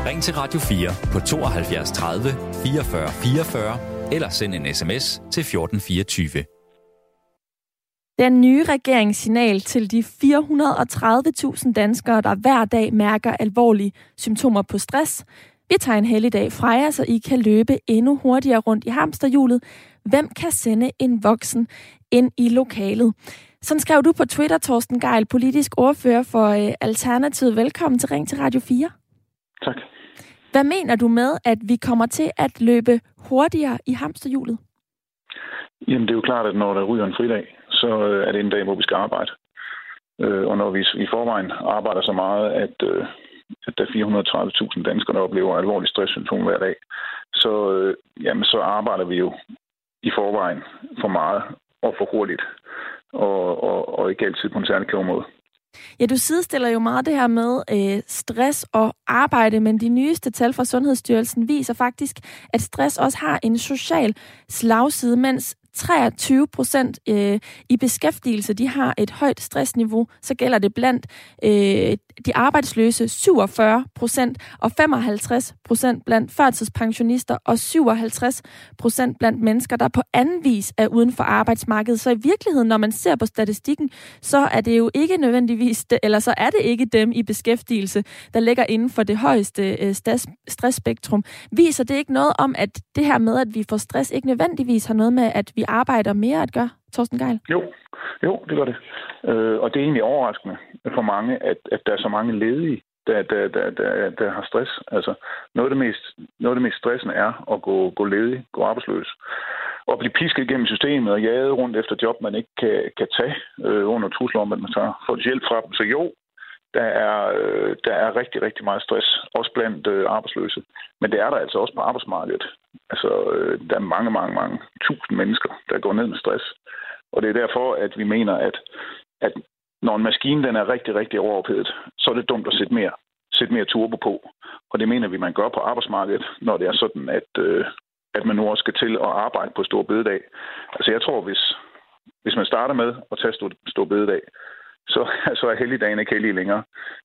Ring til Radio 4 på 72 30 44 44 eller send en sms til 1424. Den nye regeringssignal til de 430.000 danskere, der hver dag mærker alvorlige symptomer på stress. Vi tager en heldig dag fra jer, så I kan løbe endnu hurtigere rundt i hamsterhjulet. Hvem kan sende en voksen ind i lokalet? Sådan skrev du på Twitter, Torsten Geil, politisk ordfører for øh, Alternativet. Velkommen til Ring til Radio 4. Tak. Hvad mener du med, at vi kommer til at løbe hurtigere i hamsterhjulet? Jamen, det er jo klart, at når der ryger en fridag, så øh, er det en dag, hvor vi skal arbejde. Øh, og når vi i forvejen arbejder så meget, at, øh, at der 430.000 danskere, der oplever alvorlige stresssymptomer hver dag, så, øh, jamen, så arbejder vi jo i forvejen for meget og for hurtigt, og, og, og ikke altid på en særlig klog måde. Ja, du sidestiller jo meget det her med øh, stress og arbejde, men de nyeste tal fra Sundhedsstyrelsen viser faktisk, at stress også har en social slagside, mens 23 procent øh, i beskæftigelse, de har et højt stressniveau, så gælder det blandt øh, de arbejdsløse 47 procent og 55 procent blandt førtidspensionister og 57 procent blandt mennesker, der på anden vis er uden for arbejdsmarkedet. Så i virkeligheden, når man ser på statistikken, så er det jo ikke nødvendigvis, eller så er det ikke dem i beskæftigelse, der ligger inden for det højeste øh, stressspektrum. Viser det ikke noget om, at det her med, at vi får stress, ikke nødvendigvis har noget med, at vi arbejder mere at gøre, Torsten Geil? Jo, jo det gør det. Øh, og det er egentlig overraskende for mange, at, at der er så mange ledige, der, der, der, der, der har stress. Altså, noget af det mest, noget af det mest stressende er at gå, gå ledig, gå arbejdsløs. Og blive pisket igennem systemet og jaget rundt efter job, man ikke kan, kan tage øh, under trusler om, at man tager får hjælp fra dem. Så jo, der er, øh, der er rigtig, rigtig meget stress, også blandt øh, arbejdsløse. Men det er der altså også på arbejdsmarkedet. Altså, øh, der er mange, mange, mange tusind mennesker, der går ned med stress. Og det er derfor, at vi mener, at, at når en maskine den er rigtig, rigtig overophedet, så er det dumt at sætte mere, sætte mere turbo på. Og det mener vi, man gør på arbejdsmarkedet, når det er sådan, at, øh, at man nu også skal til at arbejde på stor bededag. Altså jeg tror, hvis, hvis man starter med at tage stor, stor bededag, så, så er helligdagen ikke hellig længere.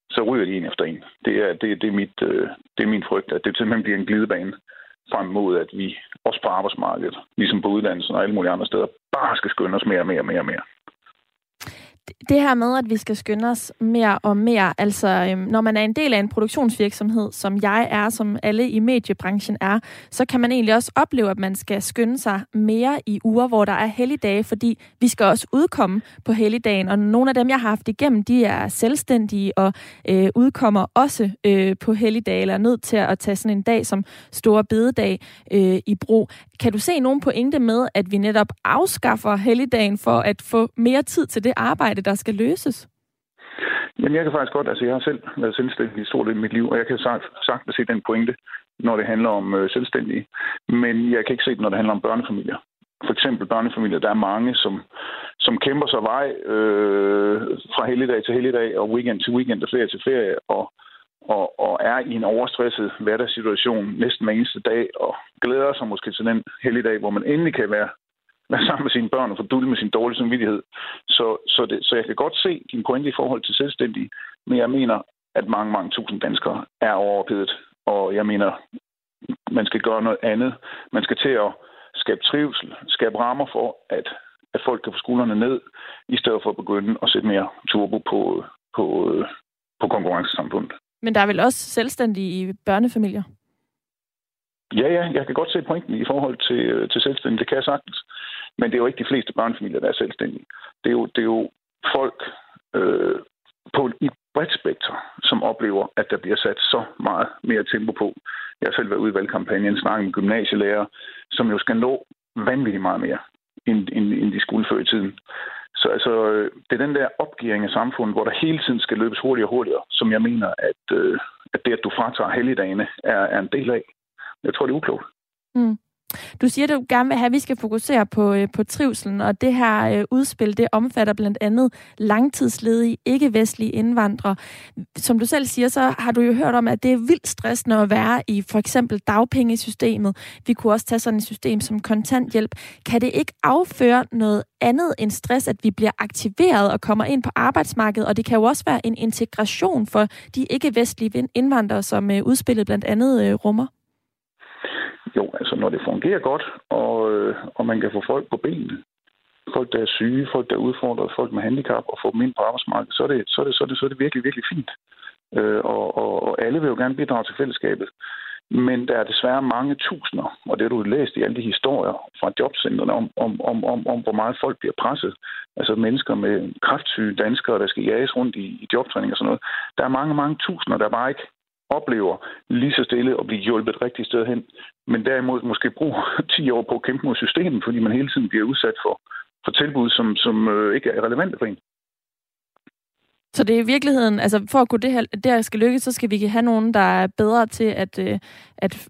Så ryger de en efter en. Det er, det, det er, mit, øh, det er min frygt, at det simpelthen bliver en glidebane frem mod, at vi også på arbejdsmarkedet, ligesom på uddannelsen og alle mulige andre steder, bare skal skynde os mere og mere og mere og mere det her med, at vi skal skynde os mere og mere, altså øhm, når man er en del af en produktionsvirksomhed, som jeg er, som alle i mediebranchen er, så kan man egentlig også opleve, at man skal skynde sig mere i uger, hvor der er helligdage, fordi vi skal også udkomme på helligdagen, og nogle af dem, jeg har haft igennem, de er selvstændige og øh, udkommer også øh, på helligdage, eller er nødt til at tage sådan en dag som store bededag øh, i brug. Kan du se nogen pointe med, at vi netop afskaffer helligdagen for at få mere tid til det arbejde, der skal løses? Jamen, jeg kan faktisk godt, altså jeg har selv været selvstændig i stort del af mit liv, og jeg kan sagtens se den pointe, når det handler om øh, selvstændige. Men jeg kan ikke se det, når det handler om børnefamilier. For eksempel børnefamilier, der er mange, som, som kæmper sig vej øh, fra helligdag til helligdag, og weekend til weekend og ferie til ferie, og, og, og er i en overstresset hverdagssituation næsten hver eneste dag, og glæder sig måske til den helligdag, hvor man endelig kan være være sammen med sine børn og få dulde med sin dårlige samvittighed. Så, så, det, så jeg kan godt se din pointe i forhold til selvstændige, men jeg mener, at mange, mange tusind danskere er overophedet, og jeg mener, man skal gøre noget andet. Man skal til at skabe trivsel, skabe rammer for, at, at folk kan få skuldrene ned, i stedet for at begynde at sætte mere turbo på, på, på konkurrencesamfundet. Men der er vel også selvstændige i børnefamilier? Ja, ja, jeg kan godt se pointen i forhold til, til selvstændige. Det kan jeg sagtens. Men det er jo ikke de fleste børnefamilier, der er selvstændige. Det er jo, det er jo folk øh, på et bredt spektrum, som oplever, at der bliver sat så meget mere tempo på. Jeg har selv været ude i valgkampagnen, snakket med gymnasielærer, som jo skal nå vanvittigt meget mere, end, end, end de skulle før i tiden. Så altså, øh, det er den der opgivning af samfundet, hvor der hele tiden skal løbes hurtigere og hurtigere, som jeg mener, at, øh, at det, at du fratager helligdagene, er, er en del af. Jeg tror, det er uklogt. Mm. Du siger, du gerne vil have, at vi skal fokusere på, øh, på trivselen, og det her øh, udspil, det omfatter blandt andet langtidsledige, ikke-vestlige indvandrere. Som du selv siger, så har du jo hørt om, at det er vildt stressende at være i for eksempel dagpengesystemet. Vi kunne også tage sådan et system som kontanthjælp. Kan det ikke afføre noget andet end stress, at vi bliver aktiveret og kommer ind på arbejdsmarkedet? Og det kan jo også være en integration for de ikke-vestlige indvandrere, som øh, udspillet blandt andet øh, rummer. Jo, altså når det fungerer godt, og, øh, og man kan få folk på benene, folk der er syge, folk der er udfordret, folk med handicap, og få dem ind på arbejdsmarkedet, så er det, så er det, så er det, så er det virkelig, virkelig fint. Øh, og, og, og alle vil jo gerne bidrage til fællesskabet. Men der er desværre mange tusinder, og det har du læst i alle de historier fra jobcentrene om, om, om, om, om hvor meget folk bliver presset. Altså mennesker med kraftsyge danskere, der skal jages rundt i, i jobtræning og sådan noget. Der er mange, mange tusinder, der bare ikke oplever lige så stille at blive hjulpet rigtigt sted hen, men derimod måske bruge 10 år på at kæmpe mod systemet, fordi man hele tiden bliver udsat for, for tilbud, som, som øh, ikke er relevante for en. Så det er i virkeligheden, altså for at kunne det her, det her skal lykkes, så skal vi have nogen, der er bedre til at, øh, at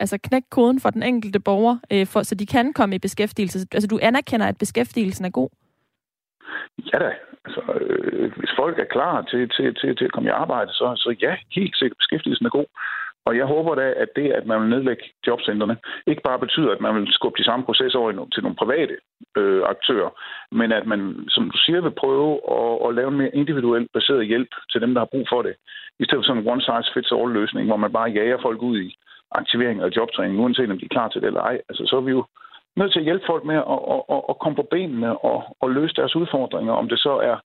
altså knække koden for den enkelte borger, øh, for, så de kan komme i beskæftigelse. Altså du anerkender, at beskæftigelsen er god? Ja da. Altså, øh, hvis folk er klar til, til, til, til at komme i arbejde, så, så ja, helt sikkert, beskæftigelsen er god. Og jeg håber da, at det, at man vil nedlægge jobcentrene, ikke bare betyder, at man vil skubbe de samme processer over til nogle private øh, aktører, men at man, som du siger, vil prøve at, at lave en mere individuelt baseret hjælp til dem, der har brug for det. I stedet for sådan en one-size-fits-all-løsning, hvor man bare jager folk ud i aktivering og jobtræning, uanset om de er klar til det eller ej. Altså, så er vi jo nødt til at hjælpe folk med at, at, at, at komme på benene og, og løse deres udfordringer, om det så er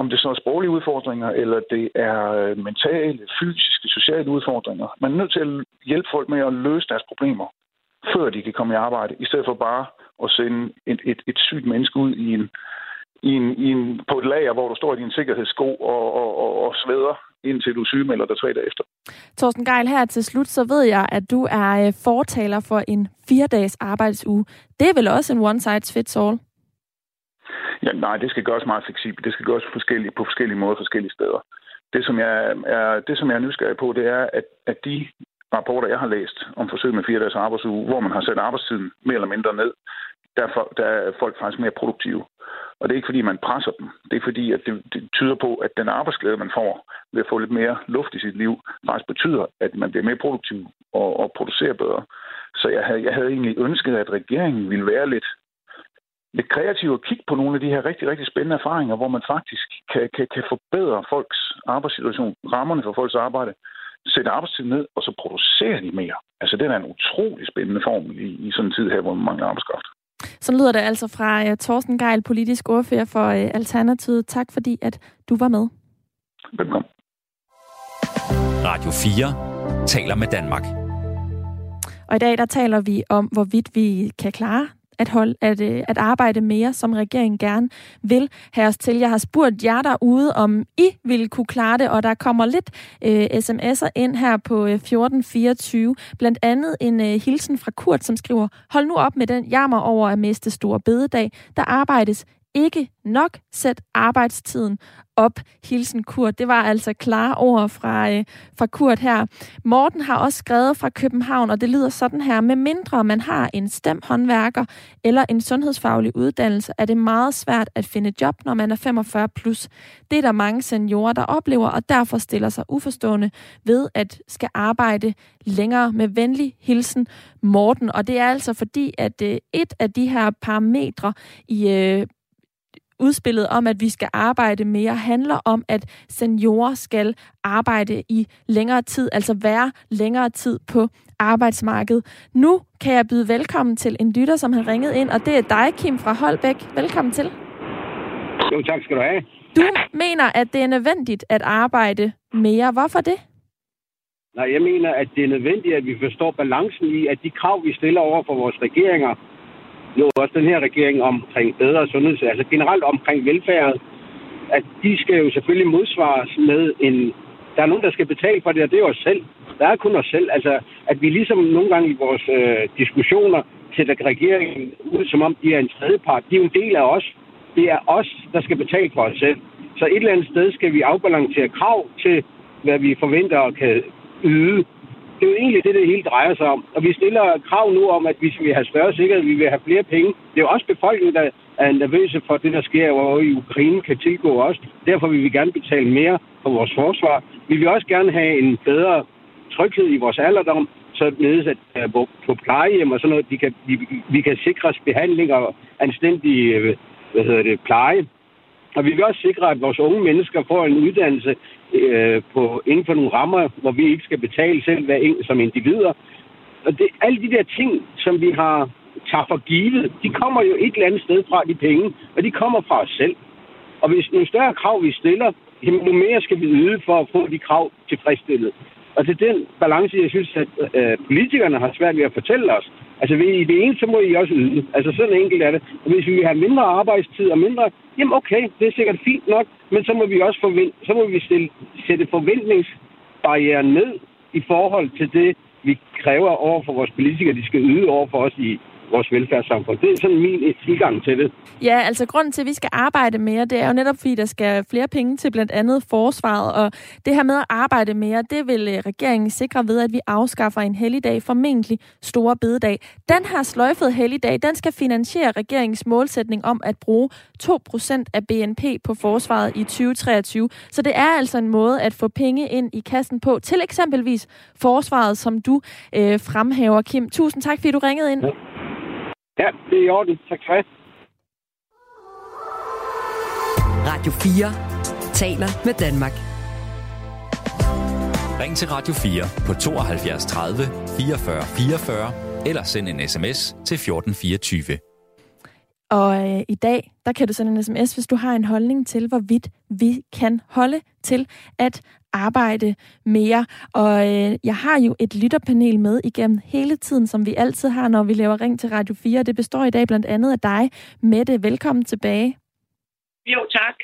om det så er sproglige udfordringer, eller det er øh, mentale, fysiske, sociale udfordringer. Man er nødt til at hjælpe folk med at løse deres problemer, før de kan komme i arbejde, i stedet for bare at sende et, et, et sygt menneske ud i en, i en, i en, på et lager, hvor du står i din sikkerhedssko og, og, og, og sveder, indtil du sygemelder dig tre dage efter. Torsten Geil, her til slut, så ved jeg, at du er øh, fortaler for en fire-dages arbejdsuge. Det er vel også en one size fits all? Ja, nej, det skal gøres meget fleksibelt. Det skal gøres forskellige, på forskellige måder forskellige steder. Det, som jeg er, det, som jeg er nysgerrig på, det er, at, at de rapporter, jeg har læst om forsøg med fire dages arbejdsuge, hvor man har sat arbejdstiden mere eller mindre ned, der er, folk, der er folk faktisk mere produktive. Og det er ikke fordi, man presser dem. Det er fordi, at det, det tyder på, at den arbejdsglæde, man får ved at få lidt mere luft i sit liv, faktisk betyder, at man bliver mere produktiv og, og producerer bedre. Så jeg havde, jeg havde egentlig ønsket, at regeringen ville være lidt lidt kreativ og kigge på nogle af de her rigtig, rigtig spændende erfaringer, hvor man faktisk kan, kan, kan forbedre folks arbejdssituation, rammerne for folks arbejde, sætte arbejdstiden ned, og så producere de mere. Altså, det er en utrolig spændende form i, i sådan en tid her, hvor man mangler arbejdskraft. Så lyder det altså fra uh, Torsten Geil, politisk ordfører for uh, Alternativet. Tak fordi, at du var med. Velkommen. Radio 4 taler med Danmark. Og i dag der taler vi om, hvorvidt vi kan klare at, holde, at, øh, at arbejde mere, som regeringen gerne vil have os til. Jeg har spurgt jer derude, om I ville kunne klare det, og der kommer lidt øh, sms'er ind her på øh, 1424. Blandt andet en øh, hilsen fra Kurt, som skriver, hold nu op med den jammer over at miste store bededag. Der arbejdes ikke nok. Sæt arbejdstiden op. Hilsen Kurt. Det var altså klare ord fra, øh, fra Kurt her. Morten har også skrevet fra København, og det lyder sådan her. Med mindre man har en stemhåndværker eller en sundhedsfaglig uddannelse, er det meget svært at finde job, når man er 45 plus. Det er der mange seniorer, der oplever, og derfor stiller sig uforstående ved at skal arbejde længere med venlig hilsen Morten. Og det er altså fordi, at øh, et af de her parametre i øh, udspillet om, at vi skal arbejde mere, handler om, at seniorer skal arbejde i længere tid, altså være længere tid på arbejdsmarkedet. Nu kan jeg byde velkommen til en lytter, som har ringet ind, og det er dig, Kim fra Holbæk. Velkommen til. Jo, tak skal du have. Du mener, at det er nødvendigt at arbejde mere. Hvorfor det? Nej, jeg mener, at det er nødvendigt, at vi forstår balancen i, at de krav, vi stiller over for vores regeringer, jo også den her regering omkring bedre sundhed, altså generelt omkring velfærd, at de skal jo selvfølgelig modsvares med en... Der er nogen, der skal betale for det, og det er os selv. Der er kun os selv. Altså, at vi ligesom nogle gange i vores øh, diskussioner sætter regeringen ud, som om de er en tredjepart. De er jo en del af os. Det er os, der skal betale for os selv. Så et eller andet sted skal vi afbalancere krav til, hvad vi forventer og kan yde det er jo egentlig det, det hele drejer sig om. Og vi stiller krav nu om, at vi vil have større sikkerhed, vi vil have flere penge. Det er jo også befolkningen, der er nervøse for det, der sker, over i Ukraine kan tilgå os. Derfor vil vi gerne betale mere for vores forsvar. Vi vil også gerne have en bedre tryghed i vores alderdom, således at øh, på plejehjem og sådan noget, de kan, vi, vi kan sikres behandling og anstændig øh, hvad hedder det, pleje. Og vi vil også sikre, at vores unge mennesker får en uddannelse øh, på, inden for nogle rammer, hvor vi ikke skal betale selv hvad, som individer. Og det, alle de der ting, som vi har tager for givet, de kommer jo et eller andet sted fra, de penge, og de kommer fra os selv. Og hvis nogle større krav, vi stiller, jamen, mere skal vi yde for at få de krav tilfredsstillet. Og det er den balance, jeg synes, at øh, politikerne har svært ved at fortælle os. Altså, i det ene, så må I også yde. Altså, sådan enkelt er det. Og hvis vi vil have mindre arbejdstid og mindre, jamen okay, det er sikkert fint nok, men så må vi også forvent, så må vi stille, sætte forventningsbarrieren ned i forhold til det, vi kræver over for vores politikere, de skal yde over for os i, vores velfærdssamfund. Det er sådan min tilgang til det. Ja, altså grunden til, at vi skal arbejde mere, det er jo netop, fordi der skal flere penge til blandt andet forsvaret, og det her med at arbejde mere, det vil øh, regeringen sikre ved, at vi afskaffer en helligdag, formentlig store bededag. Den her sløjfede helligdag, den skal finansiere regeringens målsætning om at bruge 2% af BNP på forsvaret i 2023. Så det er altså en måde at få penge ind i kassen på, til eksempelvis forsvaret, som du øh, fremhæver, Kim. Tusind tak, fordi du ringede ind. Ja. Ja, det er i orden. Tak det. Radio 4 taler med Danmark. Ring til Radio 4 på 72 30 44 44 eller send en sms til 1424. Og øh, i dag, der kan du sende en sms, hvis du har en holdning til, hvorvidt vi kan holde til at arbejde mere. Og øh, jeg har jo et lytterpanel med igennem hele tiden, som vi altid har, når vi laver Ring til Radio 4. Det består i dag blandt andet af dig, Mette. Velkommen tilbage. Jo, tak.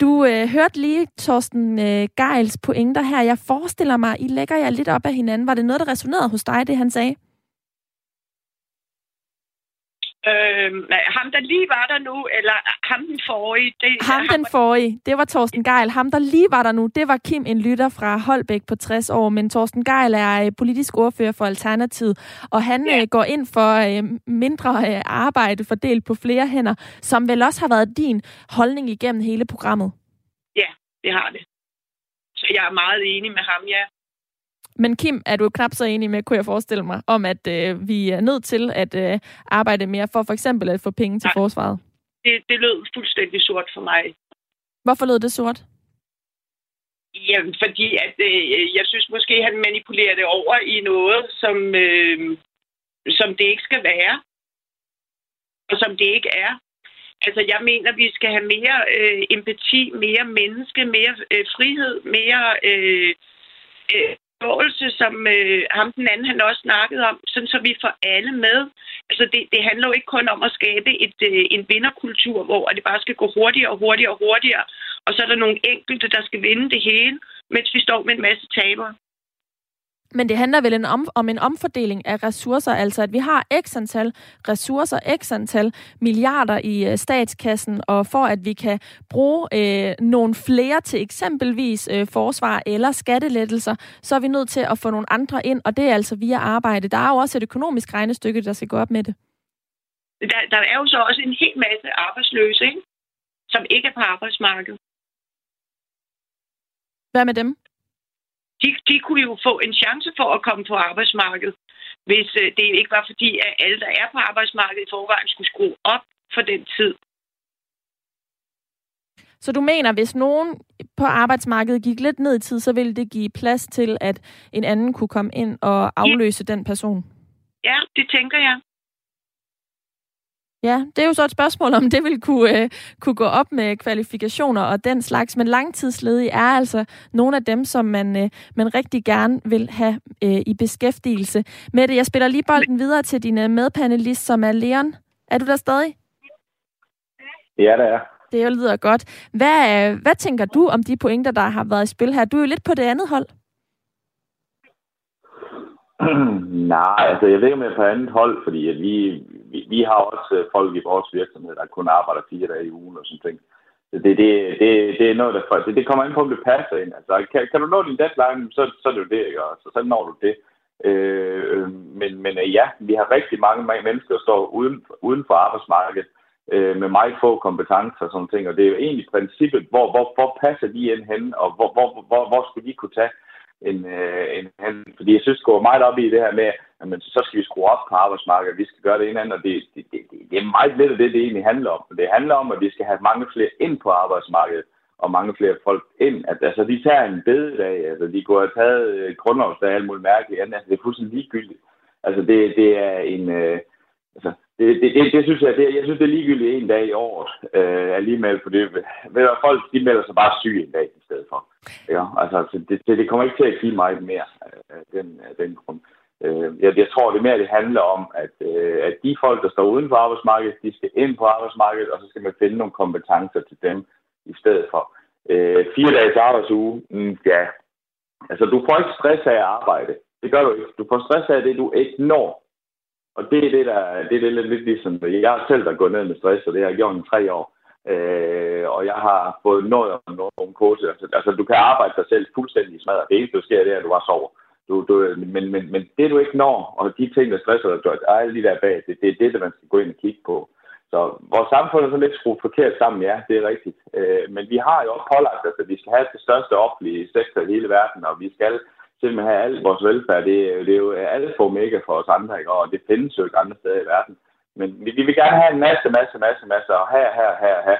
Du øh, hørte lige Torsten øh, Geils pointer her. Jeg forestiller mig, I lægger jer lidt op af hinanden. Var det noget, der resonerede hos dig, det han sagde? Øh, ham, der lige var der nu, eller ham den forrige? Det, ham, ham den forrige, det var Torsten Geil. Ham, der lige var der nu, det var Kim, en lytter fra Holbæk på 60 år. Men Torsten Geil er øh, politisk ordfører for Alternativet, og han ja. øh, går ind for øh, mindre øh, arbejde fordelt på flere hænder, som vel også har været din holdning igennem hele programmet. Ja, det har det. Så jeg er meget enig med ham, ja. Men Kim, er du knap så enig med, kunne jeg forestille mig, om at øh, vi er nødt til at øh, arbejde mere for for eksempel at få penge til Nej. forsvaret? Det, det lød fuldstændig sort for mig. Hvorfor lød det sort? Jamen, fordi at, øh, jeg synes måske, han manipulerer det over i noget, som, øh, som det ikke skal være. og som det ikke er. Altså, jeg mener, vi skal have mere øh, empati, mere menneske, mere øh, frihed, mere øh, øh, forståelse, som øh, ham den anden han også snakkede om, sådan så vi får alle med. Altså, det, det handler jo ikke kun om at skabe et, øh, en vinderkultur, hvor det bare skal gå hurtigere og hurtigere og hurtigere, og så er der nogle enkelte, der skal vinde det hele, mens vi står med en masse tabere. Men det handler vel en om, om en omfordeling af ressourcer, altså at vi har x antal ressourcer, x antal milliarder i øh, statskassen, og for at vi kan bruge øh, nogle flere til eksempelvis øh, forsvar eller skattelettelser, så er vi nødt til at få nogle andre ind, og det er altså via arbejde. Der er jo også et økonomisk regnestykke, der skal gå op med det. Der, der er jo så også en hel masse arbejdsløse, ikke? som ikke er på arbejdsmarkedet. Hvad med dem? De, de kunne jo få en chance for at komme på arbejdsmarkedet, hvis øh, det ikke var fordi, at alle, der er på arbejdsmarkedet i forvejen, skulle skrue op for den tid. Så du mener, hvis nogen på arbejdsmarkedet gik lidt ned i tid, så ville det give plads til, at en anden kunne komme ind og afløse ja. den person? Ja, det tænker jeg. Ja, det er jo så et spørgsmål, om det vil kunne, øh, kunne gå op med kvalifikationer og den slags. Men langtidsledige er altså nogle af dem, som man, øh, man rigtig gerne vil have øh, i beskæftigelse. Mette, jeg spiller lige bolden videre til din øh, medpanelist, som er Leon. Er du der stadig? Ja, det er. Det jo lyder godt. Hvad, øh, hvad tænker du om de pointer, der har været i spil her? Du er jo lidt på det andet hold. Nej, altså jeg ved ikke, om jeg er på andet hold, fordi at vi, vi, vi har også øh, folk i vores virksomhed, der kun arbejder fire dage i ugen og sådan ting. Så det, det, det, det er noget, der det, det kommer an på, om det passer ind. Altså, kan, kan du nå din deadline, så, så er det jo det, ikke? Så, så når du det. Øh, øhm, men, men øh, ja, vi har rigtig mange mennesker, der står uden, uden for arbejdsmarkedet øh, med meget få kompetencer og sådan ting. Og det er jo egentlig princippet, hvor, hvor, hvor passer de ind hen, og hvor, hvor, hvor, hvor skulle de kunne tage end, øh, end han. fordi jeg synes, det går meget op i det her med, at men, så skal vi skrue op på arbejdsmarkedet, vi skal gøre det anden, og det, det, det, det er meget lidt af det, det egentlig handler om. Det handler om, at vi skal have mange flere ind på arbejdsmarkedet, og mange flere folk ind. At, altså, de tager en bededag, altså, de går og taget øh, grundlovsdag, alt muligt mærkeligt andet. Altså, det er fuldstændig ligegyldigt. Altså, det, det er en... Øh, altså, det, det, det, det, synes jeg, det, jeg synes, det er ligegyldigt en dag i året øh, alligevel, for det, ved folk, de melder sig bare syge en dag i stedet for. Ja, altså, det, det, det kommer ikke til at give mig mere af den, af den grund. Øh, jeg, jeg tror, det mere det handler om, at, øh, at de folk, der står uden for arbejdsmarkedet, de skal ind på arbejdsmarkedet, og så skal man finde nogle kompetencer til dem i stedet for. Øh, fire dages arbejdsuge, mm, ja, altså du får ikke stress af at arbejde. Det gør du ikke. Du får stress af det, du ikke når. Og det er det, der, det er det lidt, ligesom, jeg er selv der gået ned med stress, og det har jeg gjort i tre år. Øh, og jeg har fået noget om nogle kurser. Altså, altså, du kan arbejde dig selv fuldstændig smadret. Det eneste, der sker, det er, at du bare sover. Du, du, men, men, men det, du ikke når, og de ting, der stresser dig, er alle de der bag, det, det er det, der man skal gå ind og kigge på. Så vores samfund er så lidt skruet forkert sammen, ja, det er rigtigt. Øh, men vi har jo også pålagt os, at vi skal have det største offentlige sektor i hele verden, og vi skal simpelthen have al vores velfærd. Det, det er jo øh, alt for mega for os andre, ikke? og det findes jo ikke andre steder i verden. Men vi, vi vil gerne have en masse, masse, masse, masse, og her, her, her, her.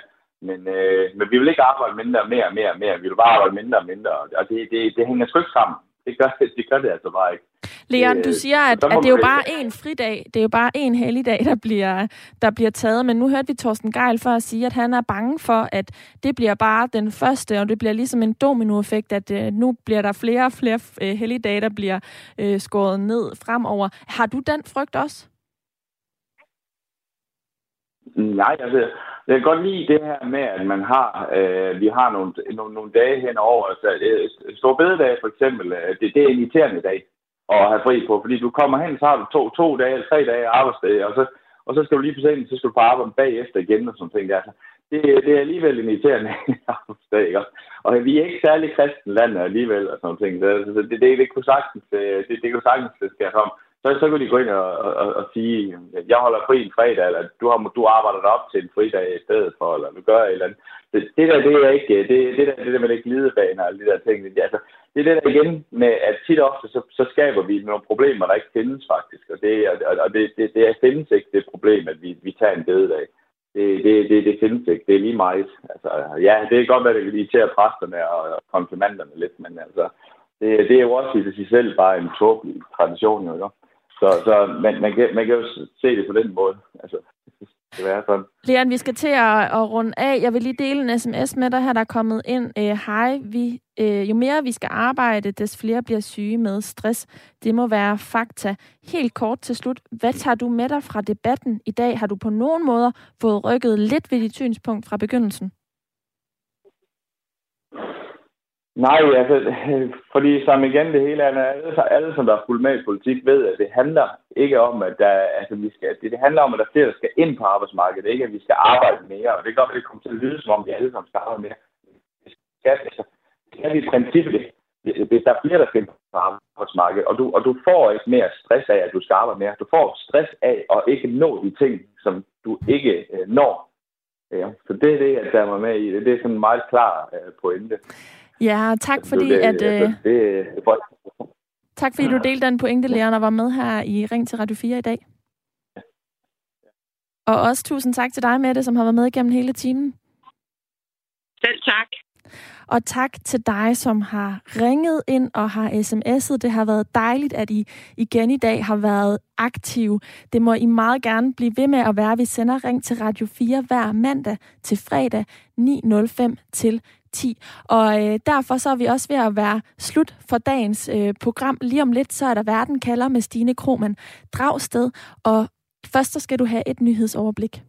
Men, øh, men vi vil ikke arbejde mindre mere mere mere. Vi vil bare arbejde mindre og mindre. Og det, det, det hænger sgu ikke sammen. Det gør, det gør det altså bare ikke. Leon, du siger, at, at det er jo bare en fridag, det er jo bare en helligdag, der bliver, der bliver taget, men nu hørte vi Torsten Geil for at sige, at han er bange for, at det bliver bare den første, og det bliver ligesom en dominoeffekt, at uh, nu bliver der flere og flere uh, helligdage, der bliver uh, skåret ned fremover. Har du den frygt også? Nej, altså, jeg kan godt lide det her med, at man har, øh, vi har nogle, nogle, nogle dage henover. Altså, øh, Stor bededag for eksempel, øh, det, det er en irriterende dag at have fri på, fordi du kommer hen, så har du to, to dage eller tre dage arbejdsdag, og så, og så skal du lige på scenen, så skal du på arbejde bagefter igen og sådan ting. Altså, det, det er alligevel en irriterende arbejdsdag, ikke? Og vi er ikke særlig kristen land alligevel og sådan ting. Så, det, det, det, det kunne sagtens, øh, det, det kunne sagtens skal komme så, så kan de gå ind og, og, og sige, jeg holder fri en fredag, eller du, har, du arbejder dig op til en fridag i stedet for, eller du gør et eller andet. Det, det der, det er ikke, det, det, der, det der med det glidebaner og alle de der ting, det, altså, det er det der igen med, at tit ofte, så, så skaber vi nogle problemer, der ikke findes faktisk, og det, og, og det, det, det findes ikke det problem, at vi, vi tager en bededag. Det, det, det, det findes ikke. Det er lige meget. Altså, ja, det er godt, at det kan irritere præsterne og, og konfirmanderne lidt, men altså, det, det er jo også i sig selv bare en tåbelig tradition, jo, ikke? Så, så man, man, kan, man kan jo se det på den måde. Altså. skal være sådan. Leon, vi skal til at, at runde af. Jeg vil lige dele en sms med dig her, der er kommet ind. Øh, hej, vi, øh, jo mere vi skal arbejde, des flere bliver syge med stress. Det må være fakta. Helt kort til slut. Hvad tager du med dig fra debatten i dag? Har du på nogen måder fået rykket lidt ved dit synspunkt fra begyndelsen? Nej, altså, fordi som igen det hele er, alle, alle som der er fuldt med i politik, ved, at det handler ikke om, at der, altså, vi skal, det, det handler om, at der flere, der skal ind på arbejdsmarkedet, ikke at vi skal arbejde mere. Og det kan godt det kommer til at lyde, som om vi alle sammen skal arbejde mere. Det skal, altså, det er i princippet, hvis der er flere, der skal ind på arbejdsmarkedet, og du, og du får ikke mere stress af, at du skal arbejde mere. Du får stress af at ikke nå de ting, som du ikke øh, når. Ja, så det er det, jeg tager mig med i. Det er sådan en meget klar øh, pointe. Ja, tak fordi, det, at... Øh, det, det, tak fordi du delte den pointe, Leon, og var med her i Ring til Radio 4 i dag. Og også tusind tak til dig, Mette, som har været med igennem hele timen. Selv tak. Og tak til dig, som har ringet ind og har sms'et. Det har været dejligt, at I igen i dag har været aktive. Det må I meget gerne blive ved med at være. Vi sender Ring til Radio 4 hver mandag til fredag 9.05 til 10. Og øh, derfor så er vi også ved at være slut for dagens øh, program. Lige om lidt, så er der Verden kalder med Stine Krohmann Dragsted. Og først så skal du have et nyhedsoverblik.